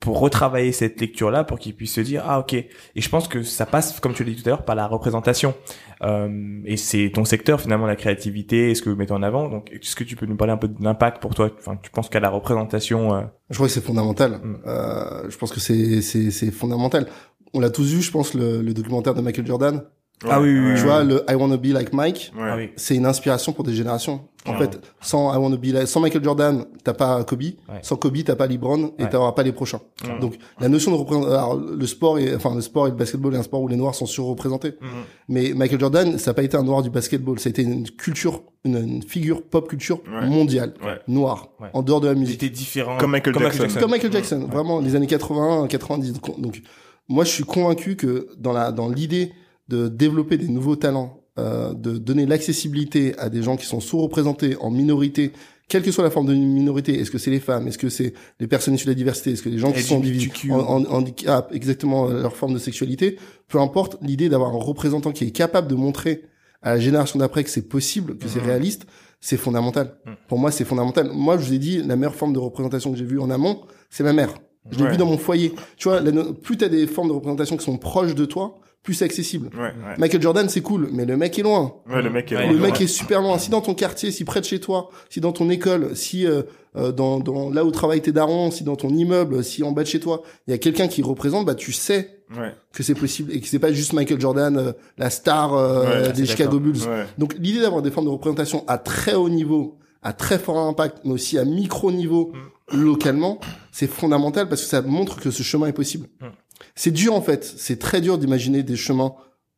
pour retravailler cette lecture-là pour qu'ils puissent se dire ah ok et je pense que ça passe comme tu l'as dit tout à l'heure par la représentation euh, et c'est ton secteur finalement la créativité et ce que vous mettez en avant donc est-ce que tu peux nous parler un peu de l'impact pour toi? Enfin tu penses qu'à la représentation euh... je crois que c'est fondamental mm. euh, je pense que c'est c'est c'est fondamental on l'a tous vu, je pense, le, le documentaire de Michael Jordan. Ah oui, oui, Tu vois, le I Wanna Be Like Mike, Ouais. Ah c'est une inspiration pour des générations. En Ouais. fait, sans I Wanna Be Like, sans Michael Jordan, t'as pas Kobe. Sans Kobe, t'as pas LeBron et Ouais. t'auras pas les prochains. Ouais. Donc, la notion de représentation, alors, le sport et, enfin, le sport et le basketball est un sport où les noirs sont surreprésentés. Mhm. Mais Michael Jordan, ça n'a pas été un noir du basketball. Ça a été une culture, une, une figure pop culture Ouais. mondiale. Ouais. Noire. Ouais. En dehors de la musique. étaient différents. Comme Michael Jackson. Comme Michael Jackson, vraiment les années 80, 90. Donc, donc, moi, je suis convaincu que dans la dans l'idée de développer des nouveaux talents, euh, de donner l'accessibilité à des gens qui sont sous-représentés en minorité, quelle que soit la forme de minorité, est-ce que c'est les femmes, est-ce que c'est les personnes issues de la diversité, est-ce que les gens qui sont en, en, handicap, exactement euh, leur forme de sexualité, peu importe, l'idée d'avoir un représentant qui est capable de montrer à la génération d'après que c'est possible, que c'est Mhm. réaliste, c'est fondamental. Mhm. Pour moi, c'est fondamental. Moi, je vous ai dit, la meilleure forme de représentation que j'ai vue en amont, c'est ma mère. Je l'ai Ouais. vu dans mon foyer. Tu vois, plus t'as des formes de représentation qui sont proches de toi, plus accessible. Ouais, ouais. Michael Jordan, c'est cool, mais le mec est loin. Ouais, le mec est loin. Le mec est super loin. Si dans ton quartier, si près de chez toi, si dans ton école, si euh, euh, dans, dans là où travaillent tes darons, si dans ton immeuble, si en bas de chez toi, il y a quelqu'un qui représente, bah tu sais Ouais. que c'est possible et que c'est pas juste Michael Jordan, euh, la star euh, Ouais, des Chicago. Bulls. Ouais. Donc l'idée d'avoir des formes de représentation à très haut niveau, à très fort impact, mais aussi à micro niveau localement, c'est fondamental parce que ça montre que ce chemin est possible. Mm. C'est dur en fait, c'est très dur d'imaginer des chemins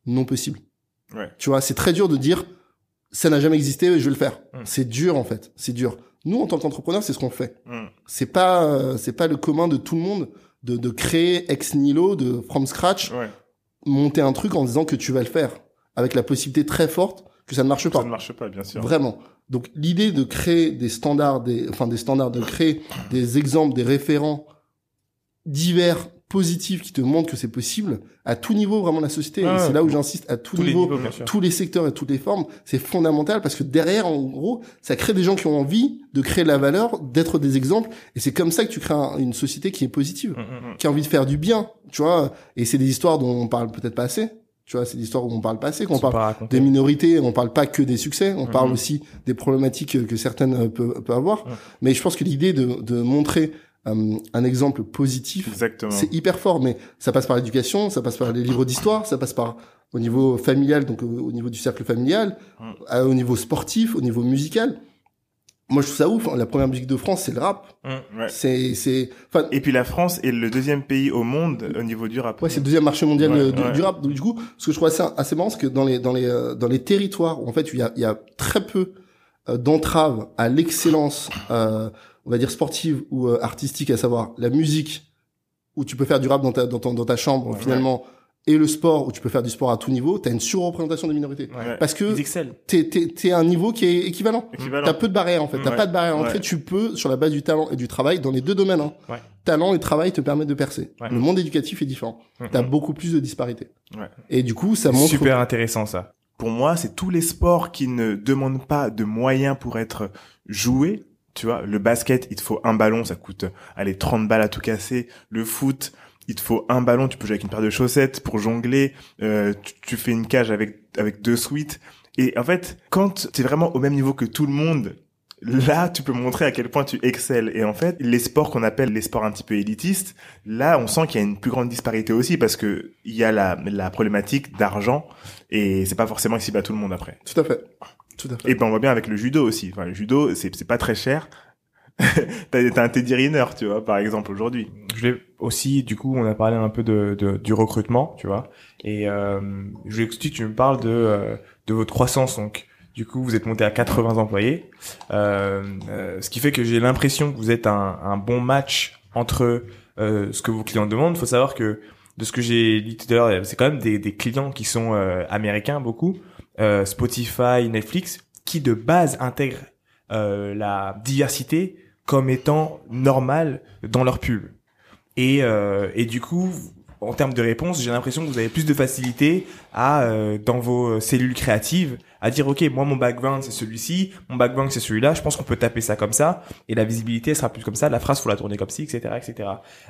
non possibles. Ouais. Tu vois, c'est très dur de dire ça n'a jamais existé, je vais le faire. Mm. C'est dur en fait, c'est dur. Nous en tant qu'entrepreneurs, c'est ce qu'on fait. Mm. C'est pas euh, c'est pas le commun de tout le monde de, de créer ex nihilo, de from scratch, Ouais. monter un truc en disant que tu vas le faire avec la possibilité très forte que ça ne marche pas. Ça ne marche pas, bien sûr. Vraiment. Donc l'idée de créer des standards, des, enfin des standards, de créer des exemples, des référents divers, positifs qui te montrent que c'est possible à tout niveau vraiment la société. Ah et c'est là où j'insiste à tout Tous les niveau, niveaux, bien sûr. tous les secteurs et toutes les formes, c'est fondamental parce que derrière, en gros, ça crée des gens qui ont envie de créer de la valeur, d'être des exemples, et c'est comme ça que tu crées un- une société qui est positive, Mm, mm, mm. qui a envie de faire du bien, tu vois. Et c'est des histoires dont on parle peut-être pas assez. Tu vois, c'est des histoires où on parle pas assez, qu'on parle pas des minorités, on parle pas que des succès, on parle aussi des problématiques que certaines euh, peuvent, peuvent avoir. Mais je pense que l'idée de, de montrer euh, un exemple positif, Exactement. c'est hyper fort. Mais ça passe par l'éducation, ça passe par les livres d'histoire, ça passe par au niveau familial, donc au, au niveau du cercle familial, à- au niveau sportif, au niveau musical. Moi, je trouve ça ouf. hein. La première musique de France, c'est le rap. Ouais. C'est, c'est, enfin, Et puis la France est le deuxième pays au monde au niveau du rap. Ouais, c'est le deuxième marché mondial Ouais, euh, du, ouais. du rap. Donc du coup, ce que je trouve assez, assez marrant, c'est que dans les dans les euh, dans les territoires où en fait il y a il y a très peu euh, d'entraves à l'excellence, euh, on va dire sportive ou euh, artistique, à savoir la musique où tu peux faire du rap dans ta dans, ton- dans ta chambre Ouais. finalement et le sport où tu peux faire du sport à tout niveau, t'as une surreprésentation des minorités. Ouais. Parce que t'es t'es t'es à un niveau qui est équivalent. Équivalent. T'as peu de barrières en fait. T'as Ouais. pas de barrières. Ouais. Tu peux, sur la base du talent et du travail, dans les deux domaines. Hein. Ouais. Talent et travail te permettent de percer. Ouais. Le monde éducatif est différent. Mhm. T'as beaucoup plus de disparités. Ouais. Et du coup, ça montre. Super intéressant ça. Pour moi, c'est tous les sports qui ne demandent pas de moyens pour être joués. Tu vois, le basket, il te faut un ballon, ça coûte, allez, 30 balles à tout casser. Le foot, il te faut un ballon, tu peux jouer avec une paire de chaussettes pour jongler. Euh, tu, fais une cage avec avec deux suites. Et en fait, quand tu es vraiment au même niveau que tout le monde, là, tu peux montrer à quel point tu excelles. Et en fait, les sports qu'on appelle les sports un petit peu élitistes, là, on sent qu'il y a une plus grande disparité aussi parce que il y a la, la problématique d'argent et c'est pas forcément accessible à tout le monde après. Tout à fait. Tout à fait. Et ben on voit bien avec le judo aussi. Enfin, le judo, c'est c'est pas très cher. [LAUGHS] t'as un Teddy Riner, tu vois, par exemple aujourd'hui. Je vais aussi, du coup, on a parlé un peu de, de- du recrutement, tu vois. Et euh, je que tu me parles de, euh, de votre croissance. Donc, du coup, vous êtes monté à 80 employés, euh, euh, ce qui fait que j'ai l'impression que vous êtes un, un bon match entre euh, ce que vos clients demandent. Il faut savoir que de ce que j'ai dit tout à l'heure, c'est quand même des, des clients qui sont euh, américains beaucoup, euh, Spotify, Netflix, qui de base intègrent euh, la diversité comme étant normale dans leur pub. Et, euh, et du coup, en termes de réponse, j'ai l'impression que vous avez plus de facilité à, euh, dans vos cellules créatives, à dire, OK, moi, mon background, c'est celui-ci, mon background, c'est celui-là, je pense qu'on peut taper ça comme ça, et la visibilité sera plus comme ça, la phrase, faut la tourner comme ci, etc., etc.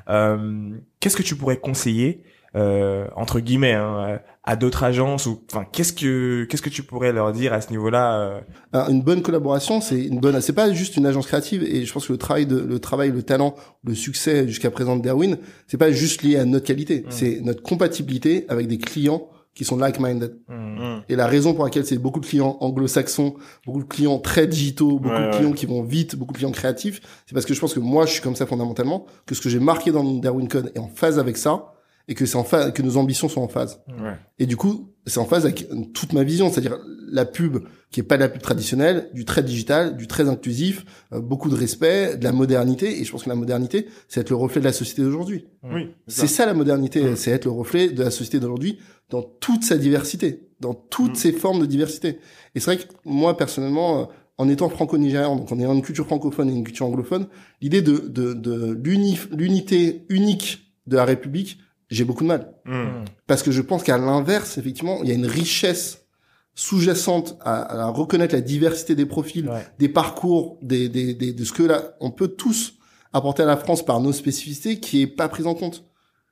Euh, Qu'est-ce que tu pourrais conseiller euh, entre guillemets hein, à d'autres agences ou enfin qu'est-ce que qu'est-ce que tu pourrais leur dire à ce niveau-là euh Alors, Une bonne collaboration, c'est une bonne. C'est pas juste une agence créative. Et je pense que le travail, de, le travail, le talent, le succès jusqu'à présent de Derwin, c'est pas juste lié à notre qualité. Mm. C'est notre compatibilité avec des clients qui sont like-minded. Hum. Et la raison pour laquelle c'est beaucoup de clients anglo-saxons, beaucoup de clients très digitaux, beaucoup Ouais, de ouais. clients qui vont vite, beaucoup de clients créatifs, c'est parce que je pense que moi, je suis comme ça fondamentalement, que ce que j'ai marqué dans mon Darwin Code est en phase avec ça, et que c'est en phase, que nos ambitions sont en phase. Ouais. Et du coup, c'est en phase avec toute ma vision, c'est-à-dire la pub qui est pas de la pub traditionnelle, du très digital, du très inclusif, euh, beaucoup de respect, de la modernité. Et je pense que la modernité, c'est être le reflet de la société d'aujourd'hui. Oui. C'est ça la modernité, c'est être le reflet de la société d'aujourd'hui dans toute sa diversité, dans toutes Mm. ses formes de diversité. Et c'est vrai que moi personnellement, euh, en étant franco-nigérien, donc en ayant une culture francophone et une culture anglophone, l'idée de, de, de l'uni- l'unité unique de la République, j'ai beaucoup de mal. Hum. Parce que je pense qu'à l'inverse, effectivement, il y a une richesse sous-jacente à, à reconnaître la diversité des profils, Ouais. des parcours, des, des, des- de ce que là, on peut tous apporter à la France par nos spécificités qui est pas prise en compte.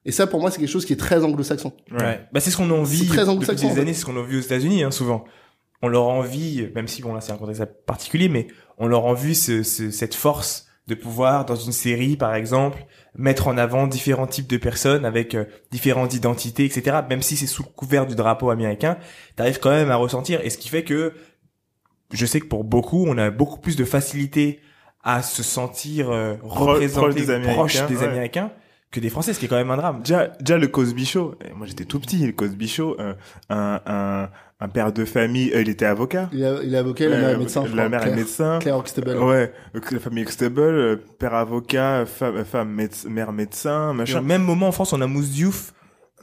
Et ça, pour moi, c'est quelque chose qui est très anglo-saxon. Ouais. Bah c'est ce qu'on en vit C'est très depuis des années, c'est ce qu'on a vu aux États-Unis hein, souvent. On leur envie, même si bon là c'est un contexte particulier, mais on leur envie ce, ce- cette force de pouvoir dans une série par exemple mettre en avant différents types de personnes avec euh, différentes identités, etc. Même si c'est sous le couvert du drapeau américain, t'arrives quand même à ressentir. Et ce qui fait que je sais que pour beaucoup, on a beaucoup plus de facilité à se sentir euh, représenté proche des Américains, proche des ouais. Américains que des Français, ce qui est quand même un drame. Déjà, déjà le Cosby Show. Moi, j'étais tout petit. Le Cosby Show, euh, un, un, un père de famille. euh, il était avocat. Il, a, il est avocat, la mère est Euh, médecin. La mère est Claire- médecin. Claire Huxtable. Ouais, euh, la famille Huxtable, euh, père avocat, femme, femme médecin, mère médecin, machin. même moment en France, on a Mousse Diouf.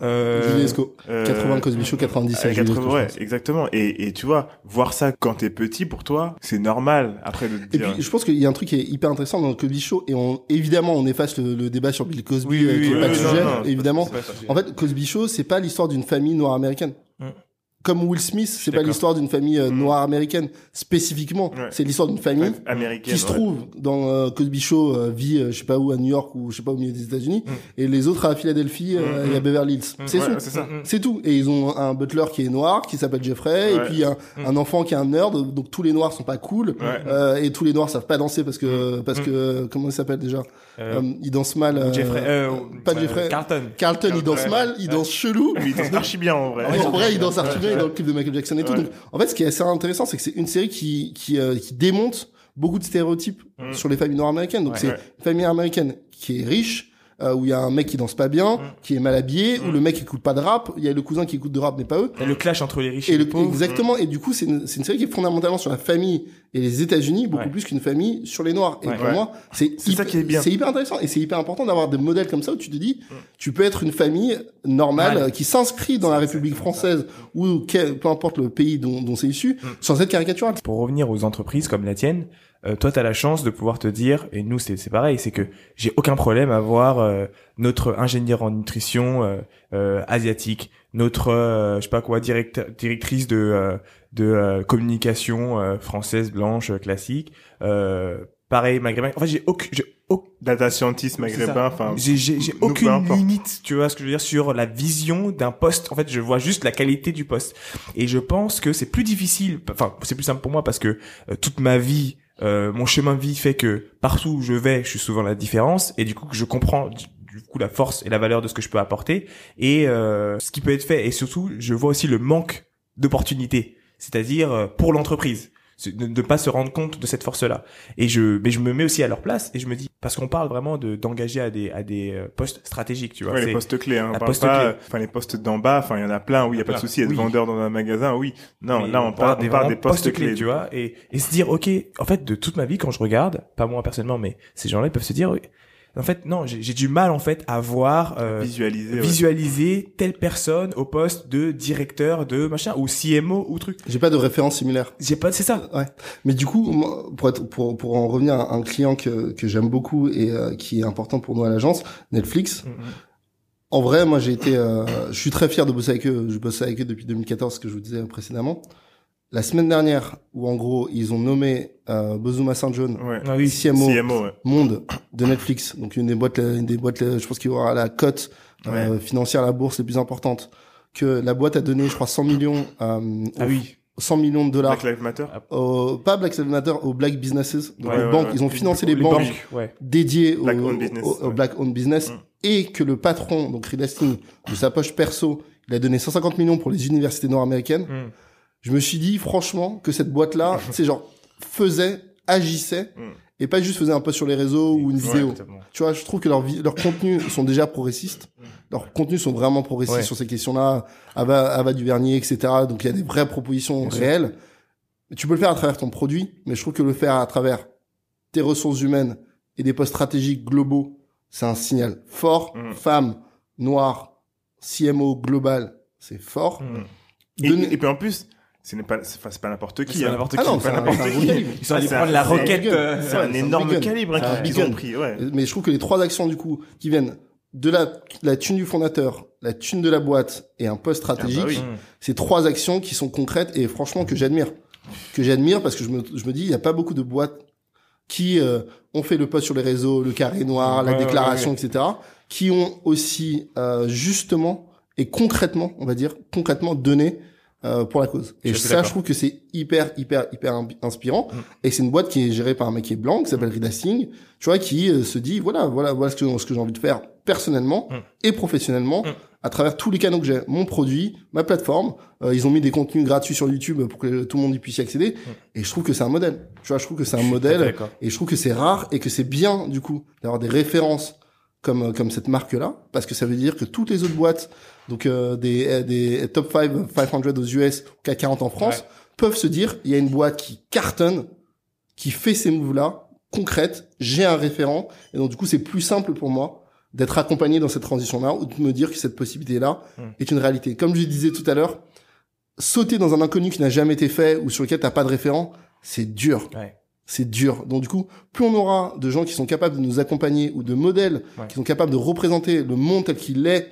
Euh, Julie Lescaut. Euh, 80 Cosby Show, 97 euh, Julie 80, Lescaut, je ouais, exactement. Et, et tu vois, voir ça quand t'es petit, pour toi, c'est normal. Après de te Et puis, je pense qu'il y a un truc qui est hyper intéressant dans le Cosby Show, et on, évidemment, on efface le, le débat sur Bill Cosby, Oui, oui, euh, qui oui, est pas non, sujet, non, évidemment. pas. En fait, Cosby Show, c'est pas l'histoire d'une famille noire américaine. Mm. Comme Will Smith, c'est pas l'histoire d'une famille euh, Mm. noire américaine spécifiquement. Ouais. C'est l'histoire d'une famille américaine. qui se ouais. trouve dans euh, Cosby Show euh, vit euh, je sais pas où à New York ou je sais pas au milieu des États-Unis Mm. et les autres à Philadelphie Mm, et à mm. Beverly Hills. Mm, C'est ouais, tout. c'est tout. Et ils ont un butler qui est noir, qui s'appelle Jeffrey, et puis un, un enfant qui est un nerd. Donc tous les noirs sont pas cool, Ouais. euh, et tous les noirs savent pas danser parce que parce que comment il s'appelle déjà? Euh, Euh, Ils dansent mal. euh, Jeffrey, euh, pas euh, Jeffrey. Carlton. Carlton, il danse Ouais. mal, il danse chelou. Mais [LAUGHS] il danse archi bien, en vrai. En vrai, il danse archi bien dans le clip de Michael Jackson et tout. Donc, en fait, ce qui est assez intéressant, c'est que c'est une série qui qui euh, qui démonte beaucoup de stéréotypes Mm. sur les familles noires américaines. Donc, Ouais. c'est une famille américaine qui est riche, euh, où il y a un mec qui danse pas bien, Mm. qui est mal habillé, où Mm. le mec écoute pas de rap, il y a le cousin qui écoute de rap mais pas eux. Il y a le clash entre les riches et, Et les le, pauvres. exactement. Et du coup, c'est une, série qui est fondamentalement sur la famille et les États-Unis, beaucoup Ouais. plus qu'une famille sur les Noirs. Et Ouais. pour Ouais. moi, c'est ça hyper- qui est bien. C'est hyper intéressant et c'est hyper important d'avoir des modèles comme ça où tu te dis, Mm. tu peux être une famille normale Ouais. euh, qui s'inscrit dans la République française ou quel- peu importe le pays dont, dont c'est issu, sans être caricatural. Pour revenir aux entreprises comme la tienne, euh, toi, tu as la chance de pouvoir te dire, et nous, c'est c'est pareil, c'est que j'ai aucun problème à voir euh, notre ingénieur en nutrition euh, euh, asiatique, notre, euh, je sais pas quoi, directeur, directrice de, euh, de euh, communication euh, française blanche classique, euh, pareil, maghrébin. En fait, j'ai aucun, j'ai aucun Data scientist maghrébin, enfin. j'ai aucune limite, tu vois ce que je veux dire, sur la vision d'un poste. En fait, je vois juste la qualité du poste. Et je pense que c'est plus difficile, enfin, c'est plus simple pour moi parce que toute ma vie, euh, mon chemin de vie fait que partout où je vais, je suis souvent la différence et du coup que je comprends du coup la force et la valeur de ce que je peux apporter. Et euh, ce qui peut être fait et surtout je vois aussi le manque d'opportunités, c'est-à-dire euh, pour l'entreprise de ne pas se rendre compte de cette force-là. Et je, mais je me mets aussi à leur place et je me dis parce qu'on parle vraiment de d'engager à des à des euh, postes stratégiques, tu vois. Ouais, les postes clés, hein. On parle poste pas, enfin, les postes d'en bas, enfin, il y en a plein, oui, il y a pas de souci, être Oui. vendeur dans un magasin, oui. Non, mais là, on parle, on parle des postes clés. tu vois, et, et se dire, ok, en fait, de toute ma vie, quand je regarde, pas moi personnellement, mais ces gens-là, ils peuvent se dire, en fait, non, j'ai j'ai du mal, en fait, à voir, euh, Visualiser, ouais. telle personne au poste de directeur de machin, ou CMO, ou truc. J'ai pas de référence similaire. J'ai pas, c'est ça. Ouais. Mais du coup, moi, pour être, pour, pour en revenir à un client que, que j'aime beaucoup et euh, qui est important pour nous à l'agence, Netflix. En vrai, moi, j'ai été, euh, je suis très fier de bosser avec eux. Je bosse avec eux depuis 2014, ce que je vous disais précédemment. La semaine dernière, où en gros, ils ont nommé euh, Bozuma Saint John Ouais. Ah oui. CMO, CMO, ouais. monde de Netflix. Donc une des boîtes, une des boîtes, je pense qu'il y aura la cote euh, financières à la bourse les plus importantes, que la boîte a donné, je crois, 100 millions, euh, Ah aux- oui. 100 millions de dollars, Black Lives Matter. au- pas Black Lives Matter, aux Black Businesses, donc Ouais, les ouais, banques, ouais. ils ont financé les, Les banques, banques, ouais. dédiées au, Black owned business, au- au ouais. Black owned business, Mm. et que le patron, donc Reed Hastings, de sa poche perso, il a donné 150 millions pour les universités nord-américaines. Mm. Je me suis dit, franchement, que cette boîte-là, c'est genre, faisait, agissait, Mm. et pas juste faisait un post sur les réseaux ou une vidéo. Tu vois, je trouve que leurs leurs contenus sont déjà progressistes. Leurs contenus sont vraiment progressistes Ouais. sur ces questions-là. Ava, Ava Duvernay, etc. Donc il y a des vraies propositions Bien sûr. réelles. Tu peux le faire à travers ton produit, mais je trouve que le faire à travers tes ressources humaines et des postes stratégiques globaux, c'est un signal fort. Mm. Femmes, noires, CMO global, c'est fort. Et, Donner- et puis en plus, ce n'est pas, c'est c'est pas n'importe qui. C'est hein. n'importe Ah qui. non, c'est c'est un, n'importe qui. Ils sont allés Ah, prendre la roquette. c'est un euh, C'est un énorme calibre hein, qu'ils ont pris. Ouais. Mais je trouve que les trois actions du coup qui viennent de la, la thune du fondateur, la thune de la boîte et un poste stratégique, Ah bah oui. Mm. c'est trois actions qui sont concrètes et franchement que j'admire. Que j'admire parce que je me, je me dis, il n'y a pas beaucoup de boîtes qui euh, ont fait le post sur les réseaux, le carré noir, la ouais, déclaration, etc., qui ont aussi euh, justement et concrètement, on va dire, concrètement donné euh, pour la cause. Et ça, je trouve que c'est hyper, hyper, hyper inspirant. Mm. Et c'est une boîte qui est gérée par un mec qui est blanc, qui s'appelle Reed Hastings, tu vois, qui euh, se dit, voilà, voilà, voilà ce que, ce que j'ai envie de faire personnellement Mm. et professionnellement Mm. à travers tous les canaux que j'ai, mon produit, ma plateforme. Euh, ils ont mis des contenus gratuits sur YouTube pour que tout le monde y puisse y accéder. Et je trouve que c'est un modèle. Tu vois, je trouve que c'est un modèle et je trouve que c'est rare et que c'est bien du coup d'avoir des références comme comme cette marque là parce que ça veut dire que toutes les autres boîtes donc euh, des euh, des top 5 500 aux US ou CAC 40 en France Ouais. peuvent se dire il y a une boîte qui cartonne qui fait ces moves là concrètes j'ai un référent et donc du coup c'est plus simple pour moi d'être accompagné dans cette transition là ou de me dire que cette possibilité là Mm. est une réalité comme je disais tout à l'heure sauter dans un inconnu qui n'a jamais été fait ou sur lequel t'as pas de référent c'est dur Ouais. c'est dur. Donc du coup, plus on aura de gens qui sont capables de nous accompagner ou de modèles Ouais. qui sont capables de représenter le monde tel qu'il est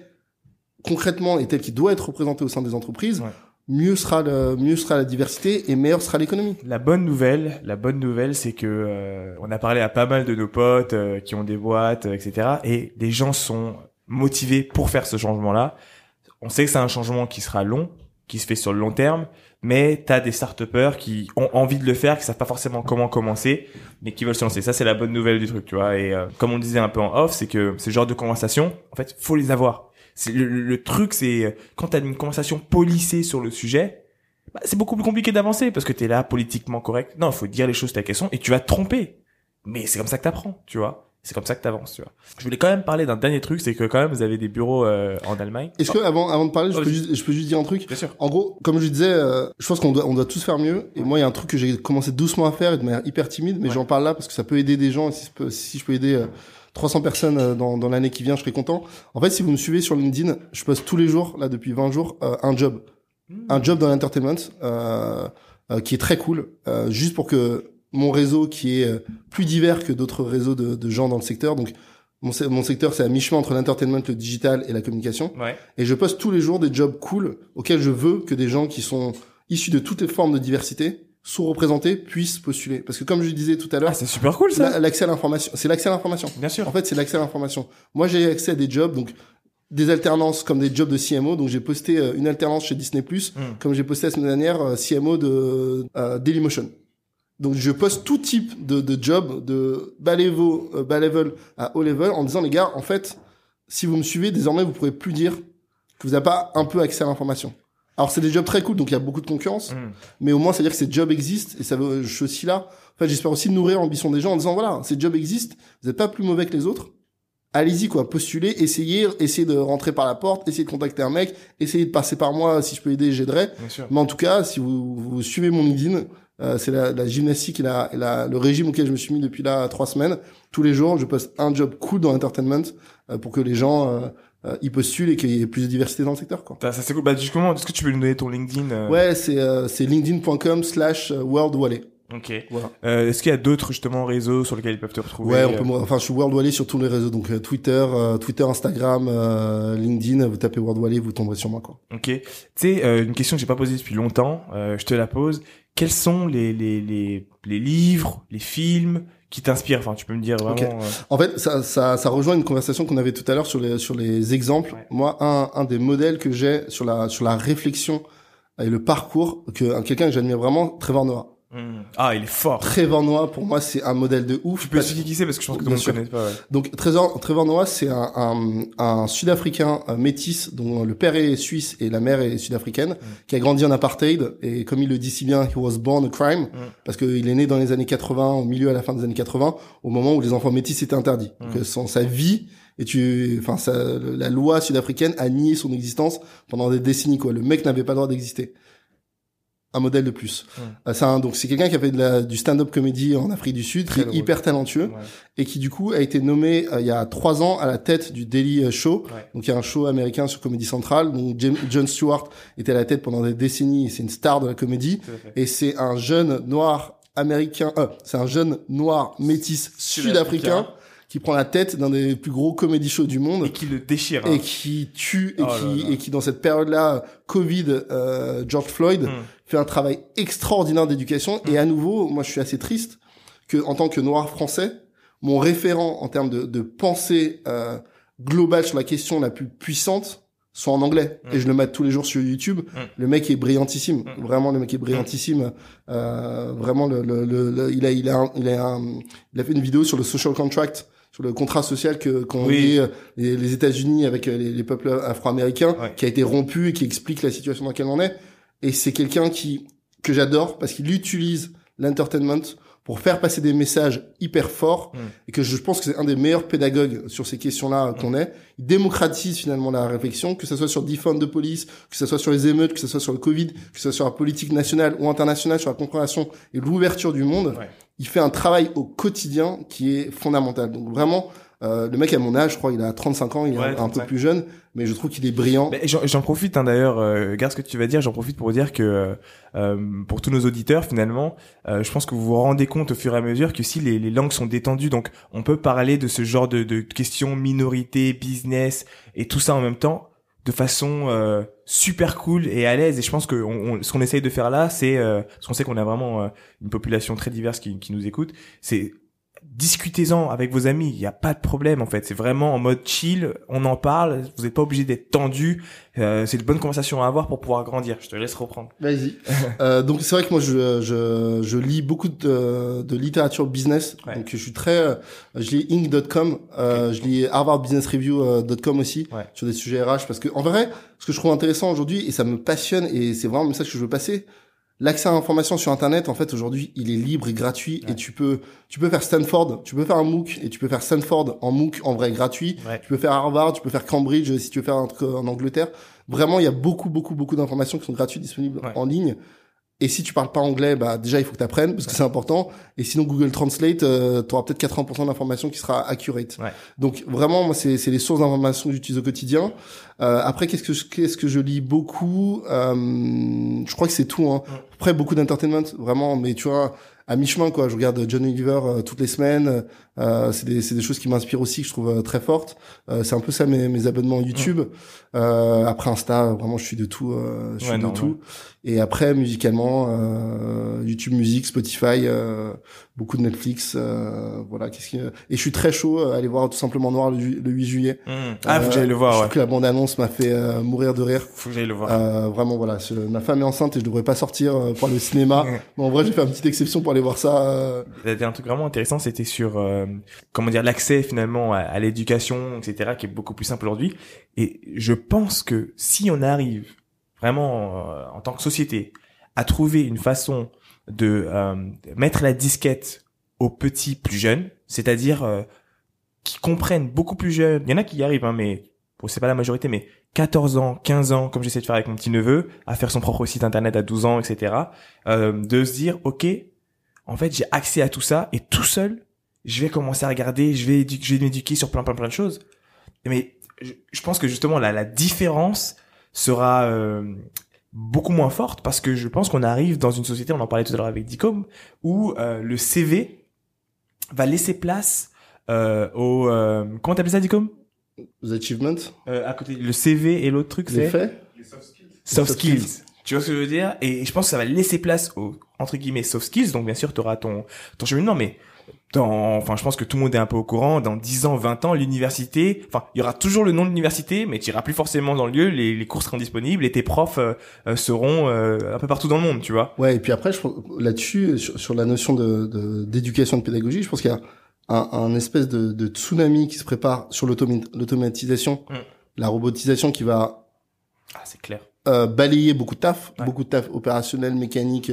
concrètement et tel qu'il doit être représenté au sein des entreprises, Ouais. mieux sera le, mieux sera la diversité et meilleure sera l'économie. La bonne nouvelle, la bonne nouvelle, c'est que euh, on a parlé à pas mal de nos potes euh, qui ont des boîtes, euh, etc. Et les gens sont motivés pour faire ce changement-là. On sait que c'est un changement qui sera long, qui se fait sur le long terme, mais t'as des start qui ont envie de le faire, qui savent pas forcément comment commencer, mais qui veulent se lancer. Ça, c'est la bonne nouvelle du truc, tu vois. Et euh, comme on disait un peu en off, c'est que ce genre de conversation, en fait, faut les avoir. C'est le, le- truc, c'est euh, quand t'as une conversation polissée sur le sujet, bah, c'est beaucoup plus compliqué d'avancer parce que t'es là politiquement correct. Non, il faut dire les choses telles qu'elles sont et tu vas te tromper. Mais c'est comme ça que t'apprends, tu vois. C'est comme ça que t'avances, tu vois. Je voulais quand même parler d'un dernier truc, c'est que quand même vous avez des bureaux euh, en Allemagne. Est-ce que avant avant de parler, je peux juste je peux juste dire un truc? Bien sûr. En gros, comme je disais, euh, je pense qu'on doit on doit tous faire mieux. Et moi, il y a un truc que j'ai commencé doucement à faire et de manière hyper timide, mais Ouais. j'en parle là parce que ça peut aider des gens. Et si, je peux- si je peux aider euh, 300 personnes euh, dans, dans l'année qui vient, je serai content. En fait, si vous me suivez sur LinkedIn, je poste tous les jours, là depuis 20 jours, euh, un job. un job dans l'entertainment euh, euh, qui est très cool, euh, juste pour que mon réseau, qui est euh, plus divers que d'autres réseaux de, de gens dans le secteur, donc mon, mon secteur c'est à mi-chemin entre l'entertainment, le digital et la communication, Ouais. et je poste tous les jours des jobs cool auxquels je veux que des gens qui sont issus de toutes les formes de diversité, sous-représentés, puissent postuler. Parce que comme je disais tout à l'heure, Ah, c'est super cool ça. la- l'accès à l'information, c'est l'accès à l'information. Bien sûr. En fait, c'est l'accès à l'information. Moi, j'ai accès à des jobs, donc des alternances comme des jobs de CMO. Donc, j'ai posté euh, une alternance chez Disney+, Mm. comme j'ai posté la semaine dernière euh, CMO de euh, Dailymotion. Donc, je poste tout type de, de job, de bas level, euh, bas level à haut level, en disant, les gars, en fait, si vous me suivez, désormais, vous pourrez plus dire que vous n'avez pas un peu accès à l'information. Alors, c'est des jobs très cool, donc il y a beaucoup de concurrence Mm. mais au moins c'est à dire que ces jobs existent et ça veut, je suis aussi là. En fait, j'espère aussi nourrir l'ambition des gens en disant voilà, ces jobs existent, vous n'êtes pas plus mauvais que les autres. Allez-y quoi, postulez, essayez, essayez de rentrer par la porte, essayez de contacter un mec, essayez de passer par moi si je peux aider, j'aiderai. Mais en tout cas, si vous, vous suivez mon LinkedIn, euh, c'est la, la gymnastique et, la, et la- le régime auquel je me suis mis depuis là trois semaines. Tous les jours, je poste un job cool dans l'entertainment euh, pour que les gens euh, euh, y postulent et qu'il y ait plus de diversité dans le secteur. Quoi. Ça, ça, c'est cool. Bah justement, est-ce que tu peux nous donner ton LinkedIn euh, Ouais, c'est euh, c'est linkedin.com slash euh, worldwallet. Ok. Voilà. Euh, Est-ce qu'il y a d'autres justement réseaux sur lesquels ils peuvent te retrouver? Ouais, on peut, enfin, je suis World Wally sur tous les réseaux, donc euh, Twitter, Twitter, Instagram, euh, LinkedIn. Vous tapez World Wally, vous tomberez sur moi, quoi. Ok. Tu sais, euh, une question que j'ai pas posée depuis longtemps, euh, je te la pose. Quels sont les les les, les livres, les films qui t'inspirent Enfin, tu peux me dire vraiment. Ok. euh, En fait, ça, ça, ça rejoint une conversation qu'on avait tout à l'heure sur les sur les exemples. Ouais. Moi, un, un des modèles que j'ai sur la sur la réflexion et le parcours que quelqu'un que j'admire vraiment, Trevor Noah. Hmm. Ah, il est fort. Trevor Noah, pour moi, c'est un modèle de ouf. Tu peux expliquer qui c'est parce que je pense que tout le monde connaît pas. Ouais. Donc Trevor, Trevor Noah, c'est un, un, un Sud-Africain euh, métis dont le père est suisse et la mère est sud-africaine, qui a grandi en apartheid et comme il le dit si bien, he was born a crime parce qu'il est né dans les années 80, au milieu à la fin des années 80, au moment où les enfants métis étaient interdits. Donc son, sa vie et tu, enfin la loi sud-africaine a nié son existence pendant des décennies quoi. Le mec n'avait pas le droit d'exister. Un modèle de plus. Euh, c'est un- donc c'est quelqu'un qui a fait de la, du stand-up comédie en Afrique du Sud, qui est drôle. hyper talentueux Ouais. et qui du coup a été nommé euh, il y a trois ans à la tête du Daily euh, Show. Ouais. Donc il y a un show américain sur Comedy Central. Donc James, Jon Stewart était à la tête pendant des décennies. et C'est une star de la comédie et c'est un jeune noir américain. Euh, c'est un jeune noir métis sud-africain qui prend la tête d'un des plus gros comédie shows du monde Et qui le déchire. hein. et qui tue et Oh là qui là. et qui dans cette période-là Covid euh, George Floyd Hmm. fait un travail extraordinaire d'éducation et à nouveau moi je suis assez triste que en tant que noir français mon référent en termes de, de pensée euh, globale sur la question la plus puissante soit en anglais Mm. et je le mate tous les jours sur YouTube le mec est brillantissime vraiment le mec est brillantissime euh, vraiment le, le, le, le- il a il a un- il a un- il a fait une vidéo sur le social contract sur le contrat social que qu'ont Oui. euh, les, les États-Unis avec euh, les, les peuples afro-américains Ouais. qui a été rompu et qui explique la situation dans laquelle on est et c'est quelqu'un qui que j'adore parce qu'il utilise l'entertainment pour faire passer des messages hyper forts Mm. et que je pense que c'est un des meilleurs pédagogues sur ces questions-là qu'on est. Il démocratise finalement la réflexion, que ce soit sur defund de police, que ce soit sur les émeutes, que ce soit sur le Covid, que ce soit sur la politique nationale ou internationale, sur la compréhension et l'ouverture du monde. Ouais. Il fait un travail au quotidien qui est fondamental. Donc vraiment, euh, le mec à mon âge, je crois, il a 35 ans, il est Ouais, un, un peu 35. plus jeune, mais je trouve qu'il est brillant. J'en profite hein, d'ailleurs, euh, garde ce que tu vas dire, j'en profite pour dire que euh, euh, pour tous nos auditeurs finalement, euh, je pense que vous vous rendez compte au fur et à mesure que si les, les langues sont détendues, donc on peut parler de ce genre de, de questions minorité, business et tout ça en même temps de façon euh, super cool et à l'aise. Et je pense que on, on- ce qu'on essaye de faire là c'est euh, parce qu'on sait qu'on a vraiment euh, une population très diverse qui, qui nous écoute c'est discutez-en avec vos amis, il n'y a pas de problème en fait. C'est vraiment en mode chill, on en parle, vous n'êtes pas obligé d'être tendu. Euh, c'est une bonne conversation à avoir pour pouvoir grandir. Je te laisse reprendre. Vas-y. [LAUGHS] euh, donc c'est vrai que moi je, je, je lis beaucoup de, de littérature business. Ouais. Donc je suis très, euh, je lis Inc.com, euh, je lis Harvard Business Review.com aussi Ouais. sur des sujets RH parce que en vrai, ce que je trouve intéressant aujourd'hui et ça me passionne et c'est vraiment le message que je veux passer. L'accès à l'information sur Internet, en fait, aujourd'hui, il est libre et gratuit Ouais. et tu peux, tu peux faire Stanford, tu peux faire un MOOC et tu peux faire Stanford en MOOC en vrai gratuit. Ouais. Tu peux faire Harvard, tu peux faire Cambridge si tu veux faire un truc en Angleterre. Vraiment, il y a beaucoup, beaucoup, beaucoup d'informations qui sont gratuites, disponibles Ouais. en ligne. Et si tu parles pas anglais, bah déjà il faut que tu apprennes parce que c'est important. Et sinon Google Translate, euh, tu auras peut-être 80% d'informations qui sera accurate. Ouais. Donc vraiment, moi c'est c'est les sources d'informations que j'utilise au quotidien. Euh, après, qu'est-ce que je- qu'est-ce que je lis beaucoup? Euh, Je crois que c'est tout. Hein. Après beaucoup d'entertainment, vraiment. Mais tu vois, à mi-chemin quoi. Je regarde John Oliver euh, toutes les semaines. Euh, c'est des c'est des choses qui m'inspirent aussi, que je trouve euh, très fortes. Euh, c'est un peu ça mes, mes abonnements YouTube. Euh, après Insta, vraiment je suis de tout. Euh, je suis Ouais, de tout. Et après musicalement, euh, YouTube Music, Spotify, euh, beaucoup de Netflix. Euh, voilà. Qu'est-ce qui... Et je suis très chaud à aller voir tout simplement Noir le, le 8 juillet. Ah, faut que j'aille le Je voir. trouve Ouais. que la bande annonce m'a fait euh, mourir de rire. Faut que j'aille le voir. Euh, vraiment voilà, ma femme est enceinte et je devrais pas sortir euh, pour aller au cinéma. Ouais. Mais en vrai, j'ai fait une petite exception pour aller voir ça. euh, Il y avait un truc vraiment intéressant, c'était sur euh, comment dire l'accès finalement à, à l'éducation, etc., qui est beaucoup plus simple aujourd'hui. Et je pense que si on arrive vraiment euh, en tant que société à trouver une façon de euh, mettre la disquette aux petits plus jeunes, c'est-à-dire euh, qui comprennent beaucoup plus jeunes. Il y en a qui y arrivent, hein, mais bon, c'est pas la majorité, mais 14 ans, 15 ans, comme j'essaie de faire avec mon petit neveu, à faire son propre site internet à 12 ans, etc. euh, de se dire, ok, en fait, j'ai accès à tout ça et tout seul, je vais commencer à regarder, je vais, je vais m'éduquer sur plein, plein, plein de choses. Mais je, je pense que justement, la, la différence sera, euh, beaucoup moins forte parce que je pense qu'on arrive dans une société, on en parlait tout à l'heure avec Dicom, où euh, le CV va laisser place euh, au... Euh, comment t'appelles ça, Dicom? Les achievements, euh, À côté, le CV et l'autre truc, les c'est... faits. Soft Soft skills. skills. Tu vois ce que je veux dire? Et je pense que ça va laisser place aux entre guillemets soft skills. Donc bien sûr, tu auras ton ton cheminement, mais dans, enfin, je pense que tout le monde est un peu au courant. Dans 10 ans, 20 ans, l'université, enfin, il y aura toujours le nom de l'université, mais tu iras plus forcément dans le lieu. Les, les cours seront disponibles et tes profs euh, euh, seront euh, un peu partout dans le monde, tu vois. Ouais, et puis après, je là-dessus, sur, sur la notion de de- d'éducation de, pédagogie, je pense qu'il y a un, un espèce de, de tsunami qui se prépare sur l'automa- l'automatisation, Mm. la robotisation qui va Ah, c'est clair. euh, balayer beaucoup de taf, Ouais. beaucoup de taf opérationnel, mécanique,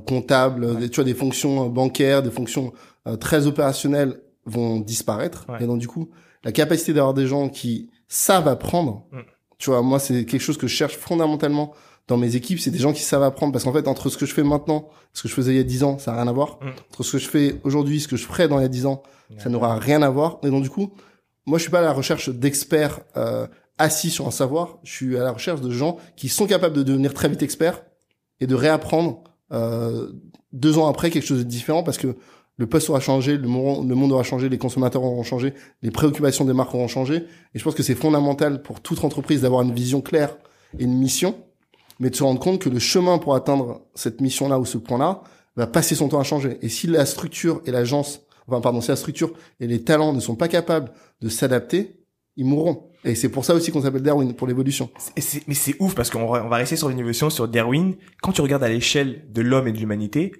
comptable, des- tu vois, des fonctions euh, bancaires, des fonctions euh, très opérationnelles vont disparaître. Ouais. Et donc du coup, la capacité d'avoir des gens qui savent apprendre, Mm. tu vois, moi c'est quelque chose que je cherche fondamentalement dans mes équipes, c'est des gens qui savent apprendre parce qu'en fait entre ce que je fais maintenant, ce que je faisais il y a 10 ans, ça n'a rien à voir. Mm. Entre ce que je fais aujourd'hui, ce que je ferai dans il y a 10 ans, ça Ouais. n'aura rien à voir. Et donc du coup, moi je suis pas à la recherche d'experts euh, assis sur un savoir. Je suis à la recherche de gens qui sont capables de devenir très vite experts et de réapprendre euh, deux ans après quelque chose de différent parce que le poste aura changé, le monde, le monde aura changé, les consommateurs auront changé, les préoccupations des marques auront changé. Et je pense que c'est fondamental pour toute entreprise d'avoir une vision claire et une mission, mais de se rendre compte que le chemin pour atteindre cette mission-là ou ce point-là va passer son temps à changer. Et si la structure et l'agence, enfin pardon, si la structure et les talents ne sont pas capables de s'adapter, ils mourront. Et c'est pour ça aussi qu'on s'appelle Darwin, pour l'évolution. Mais c'est ouf parce qu'on va, rester sur l'innovation, sur Darwin. Quand tu regardes à l'échelle de l'homme et de l'humanité,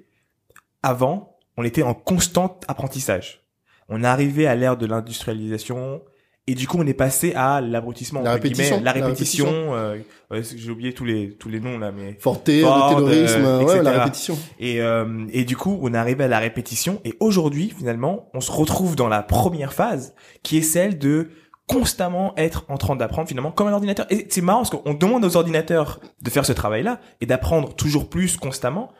avant, on était en constant apprentissage. On est arrivé à l'ère de l'industrialisation et du coup, on est passé à l'abrutissement. La entre guillemets, répétition, la la répétition. euh, J'ai oublié tous les tous les noms là, mais Forte, Ford, le terrorisme, euh, ouais, la répétition. et euh, et du coup, on est arrivé à la répétition et aujourd'hui, finalement, on se retrouve dans la première phase qui est celle de constamment être en train d'apprendre finalement comme un ordinateur. Et c'est marrant parce qu'on demande aux ordinateurs de faire ce travail-là et d'apprendre toujours plus constamment.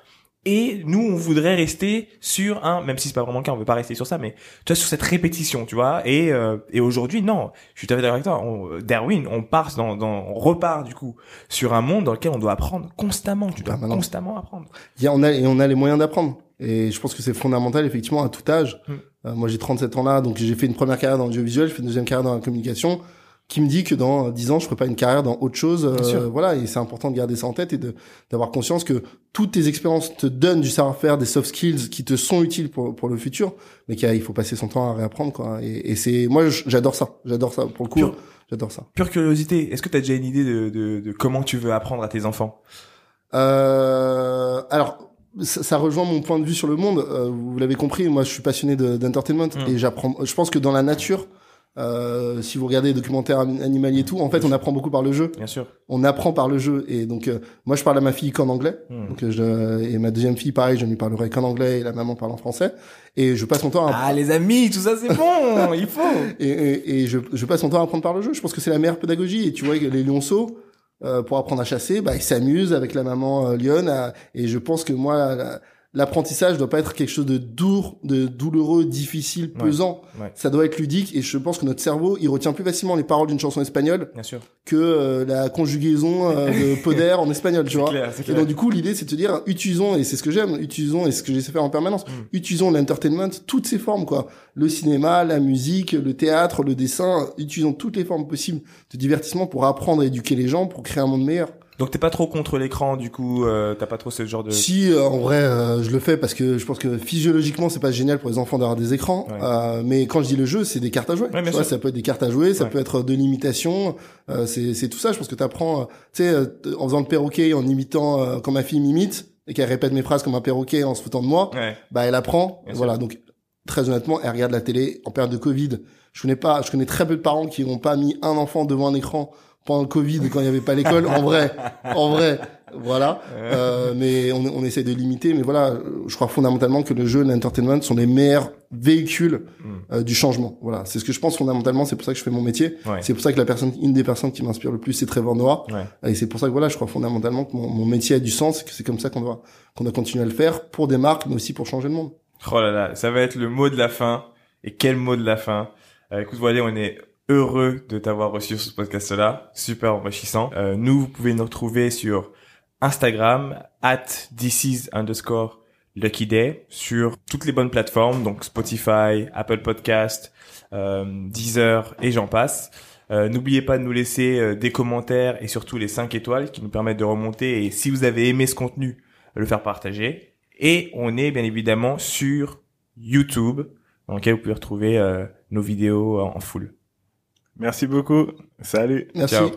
Et nous, on voudrait rester sur un, même si c'est pas vraiment le cas, on veut pas rester sur ça, mais tu vois, sur cette répétition, tu vois. Et, euh, et aujourd'hui, non, je suis tout à fait d'accord avec toi. On, Darwin, on part dans, dans, on repart du coup sur un monde dans lequel on doit apprendre constamment. Tu dois Permanent. constamment apprendre. Il y a, on a, et on a les moyens d'apprendre. Et je pense que c'est fondamental, effectivement, à tout âge. Mm. Euh, moi, j'ai 37 ans là, donc j'ai fait une première carrière dans l'audiovisuel, j'ai fait une deuxième carrière dans la communication, qui me dit que dans 10 ans, je ferai pas une carrière dans autre chose. Euh, voilà, et c'est important de garder ça en tête et d'avoir conscience que toutes tes expériences te donnent du savoir-faire, des soft skills qui te sont utiles pour pour le futur, mais qu'il faut passer son temps à réapprendre, quoi. Et, et c'est, moi, j'adore ça. J'adore ça. Pour le coup, Pure- j'adore ça. Pure curiosité, est-ce que tu as déjà une idée de, de, de comment tu veux apprendre à tes enfants? Euh, alors, ça, ça rejoint mon point de vue sur le monde. Euh, vous l'avez compris, moi, je suis passionné de- d'entertainment Mm. et j'apprends. Je pense que dans la nature, euh, si vous regardez les documentaires anim- animaliers et tout, en fait, on apprend beaucoup par le jeu. Bien sûr. On apprend par le jeu. Et donc, euh, moi, je parle à ma fille qu'en anglais. Hmm. Donc, euh, je, et ma deuxième fille, pareil, je ne lui parlerai qu'en anglais et la maman parle en français. Et je passe mon temps à Ah les amis, tout ça c'est bon, [LAUGHS] il faut. et, et, et je, je passe mon temps à apprendre par le jeu. Je pense que c'est la meilleure pédagogie. Et tu vois, les lionceaux, pour apprendre à chasser, bah, ils s'amusent avec la maman euh, lionne. à- et je pense que moi, l'apprentissage doit pas être quelque chose de dur, de douloureux, difficile, pesant. ouais. Ça doit être ludique. Et je pense que notre cerveau, il retient plus facilement les paroles d'une chanson espagnole Bien sûr. que euh, la conjugaison euh, de [LAUGHS] poder en espagnol, tu vois. clair, Et clair. donc du coup, l'idée c'est de te dire, utilisons et c'est ce que j'aime, utilisons et ce que j'essaie de faire en permanence, Mm. utilisons l'entertainment, toutes ses formes quoi, le cinéma, la musique, le théâtre, le dessin, utilisons toutes les formes possibles de divertissement pour apprendre à éduquer les gens, pour créer un monde meilleur. Donc t'es pas trop contre l'écran, du coup, euh, t'as pas trop ce genre de. Si euh, en vrai, euh, je le fais parce que je pense que physiologiquement c'est pas génial pour les enfants d'avoir des écrans, Ouais. euh, mais quand je dis le jeu, c'est des cartes à jouer. Ouais, Tu vois, ça peut être des cartes à jouer, ça Ouais. peut être de l'imitation, euh, c'est c'est tout ça. Je pense que t'apprends, euh, tu sais, euh, en faisant le perroquet, en imitant euh, quand ma fille m'imite et qu'elle répète mes phrases comme un perroquet en se foutant de moi, bah elle apprend. Bien voilà, donc très honnêtement, elle regarde la télé en période de Covid. Je connais pas, je connais très peu de parents qui n'ont pas mis un enfant devant un écran pendant le Covid quand il n'y avait pas l'école. en vrai, en vrai, voilà. Euh, mais on, on essaie de limiter. Mais voilà, je crois fondamentalement que le jeu, l'entertainment sont les meilleurs véhicules Mm. euh, du changement. Voilà, c'est ce que je pense fondamentalement. C'est pour ça que je fais mon métier. Ouais. C'est pour ça que la personne, une des personnes qui m'inspire le plus, c'est Trevor Noah. Ouais. Et c'est pour ça que voilà, je crois fondamentalement que mon, mon métier a du sens, et que c'est comme ça qu'on doit qu'on doit continuer à le faire pour des marques, mais aussi pour changer le monde. Oh là là, ça va être le mot de la fin. Et quel mot de la fin? Euh, écoute, voilà, on est heureux de t'avoir reçu sur ce podcast-là, super enrichissant. Euh, nous, vous pouvez nous retrouver sur Instagram, at this underscore Lucky Day, sur toutes les bonnes plateformes, donc Spotify, Apple Podcast, euh, Deezer et j'en passe. Euh, N'oubliez pas de nous laisser euh, des commentaires et surtout les 5 étoiles qui nous permettent de remonter et si vous avez aimé ce contenu, le faire partager. Et on est bien évidemment sur YouTube, dans lequel vous pouvez retrouver euh, nos vidéos en full. Merci beaucoup. Salut. Merci. Ciao.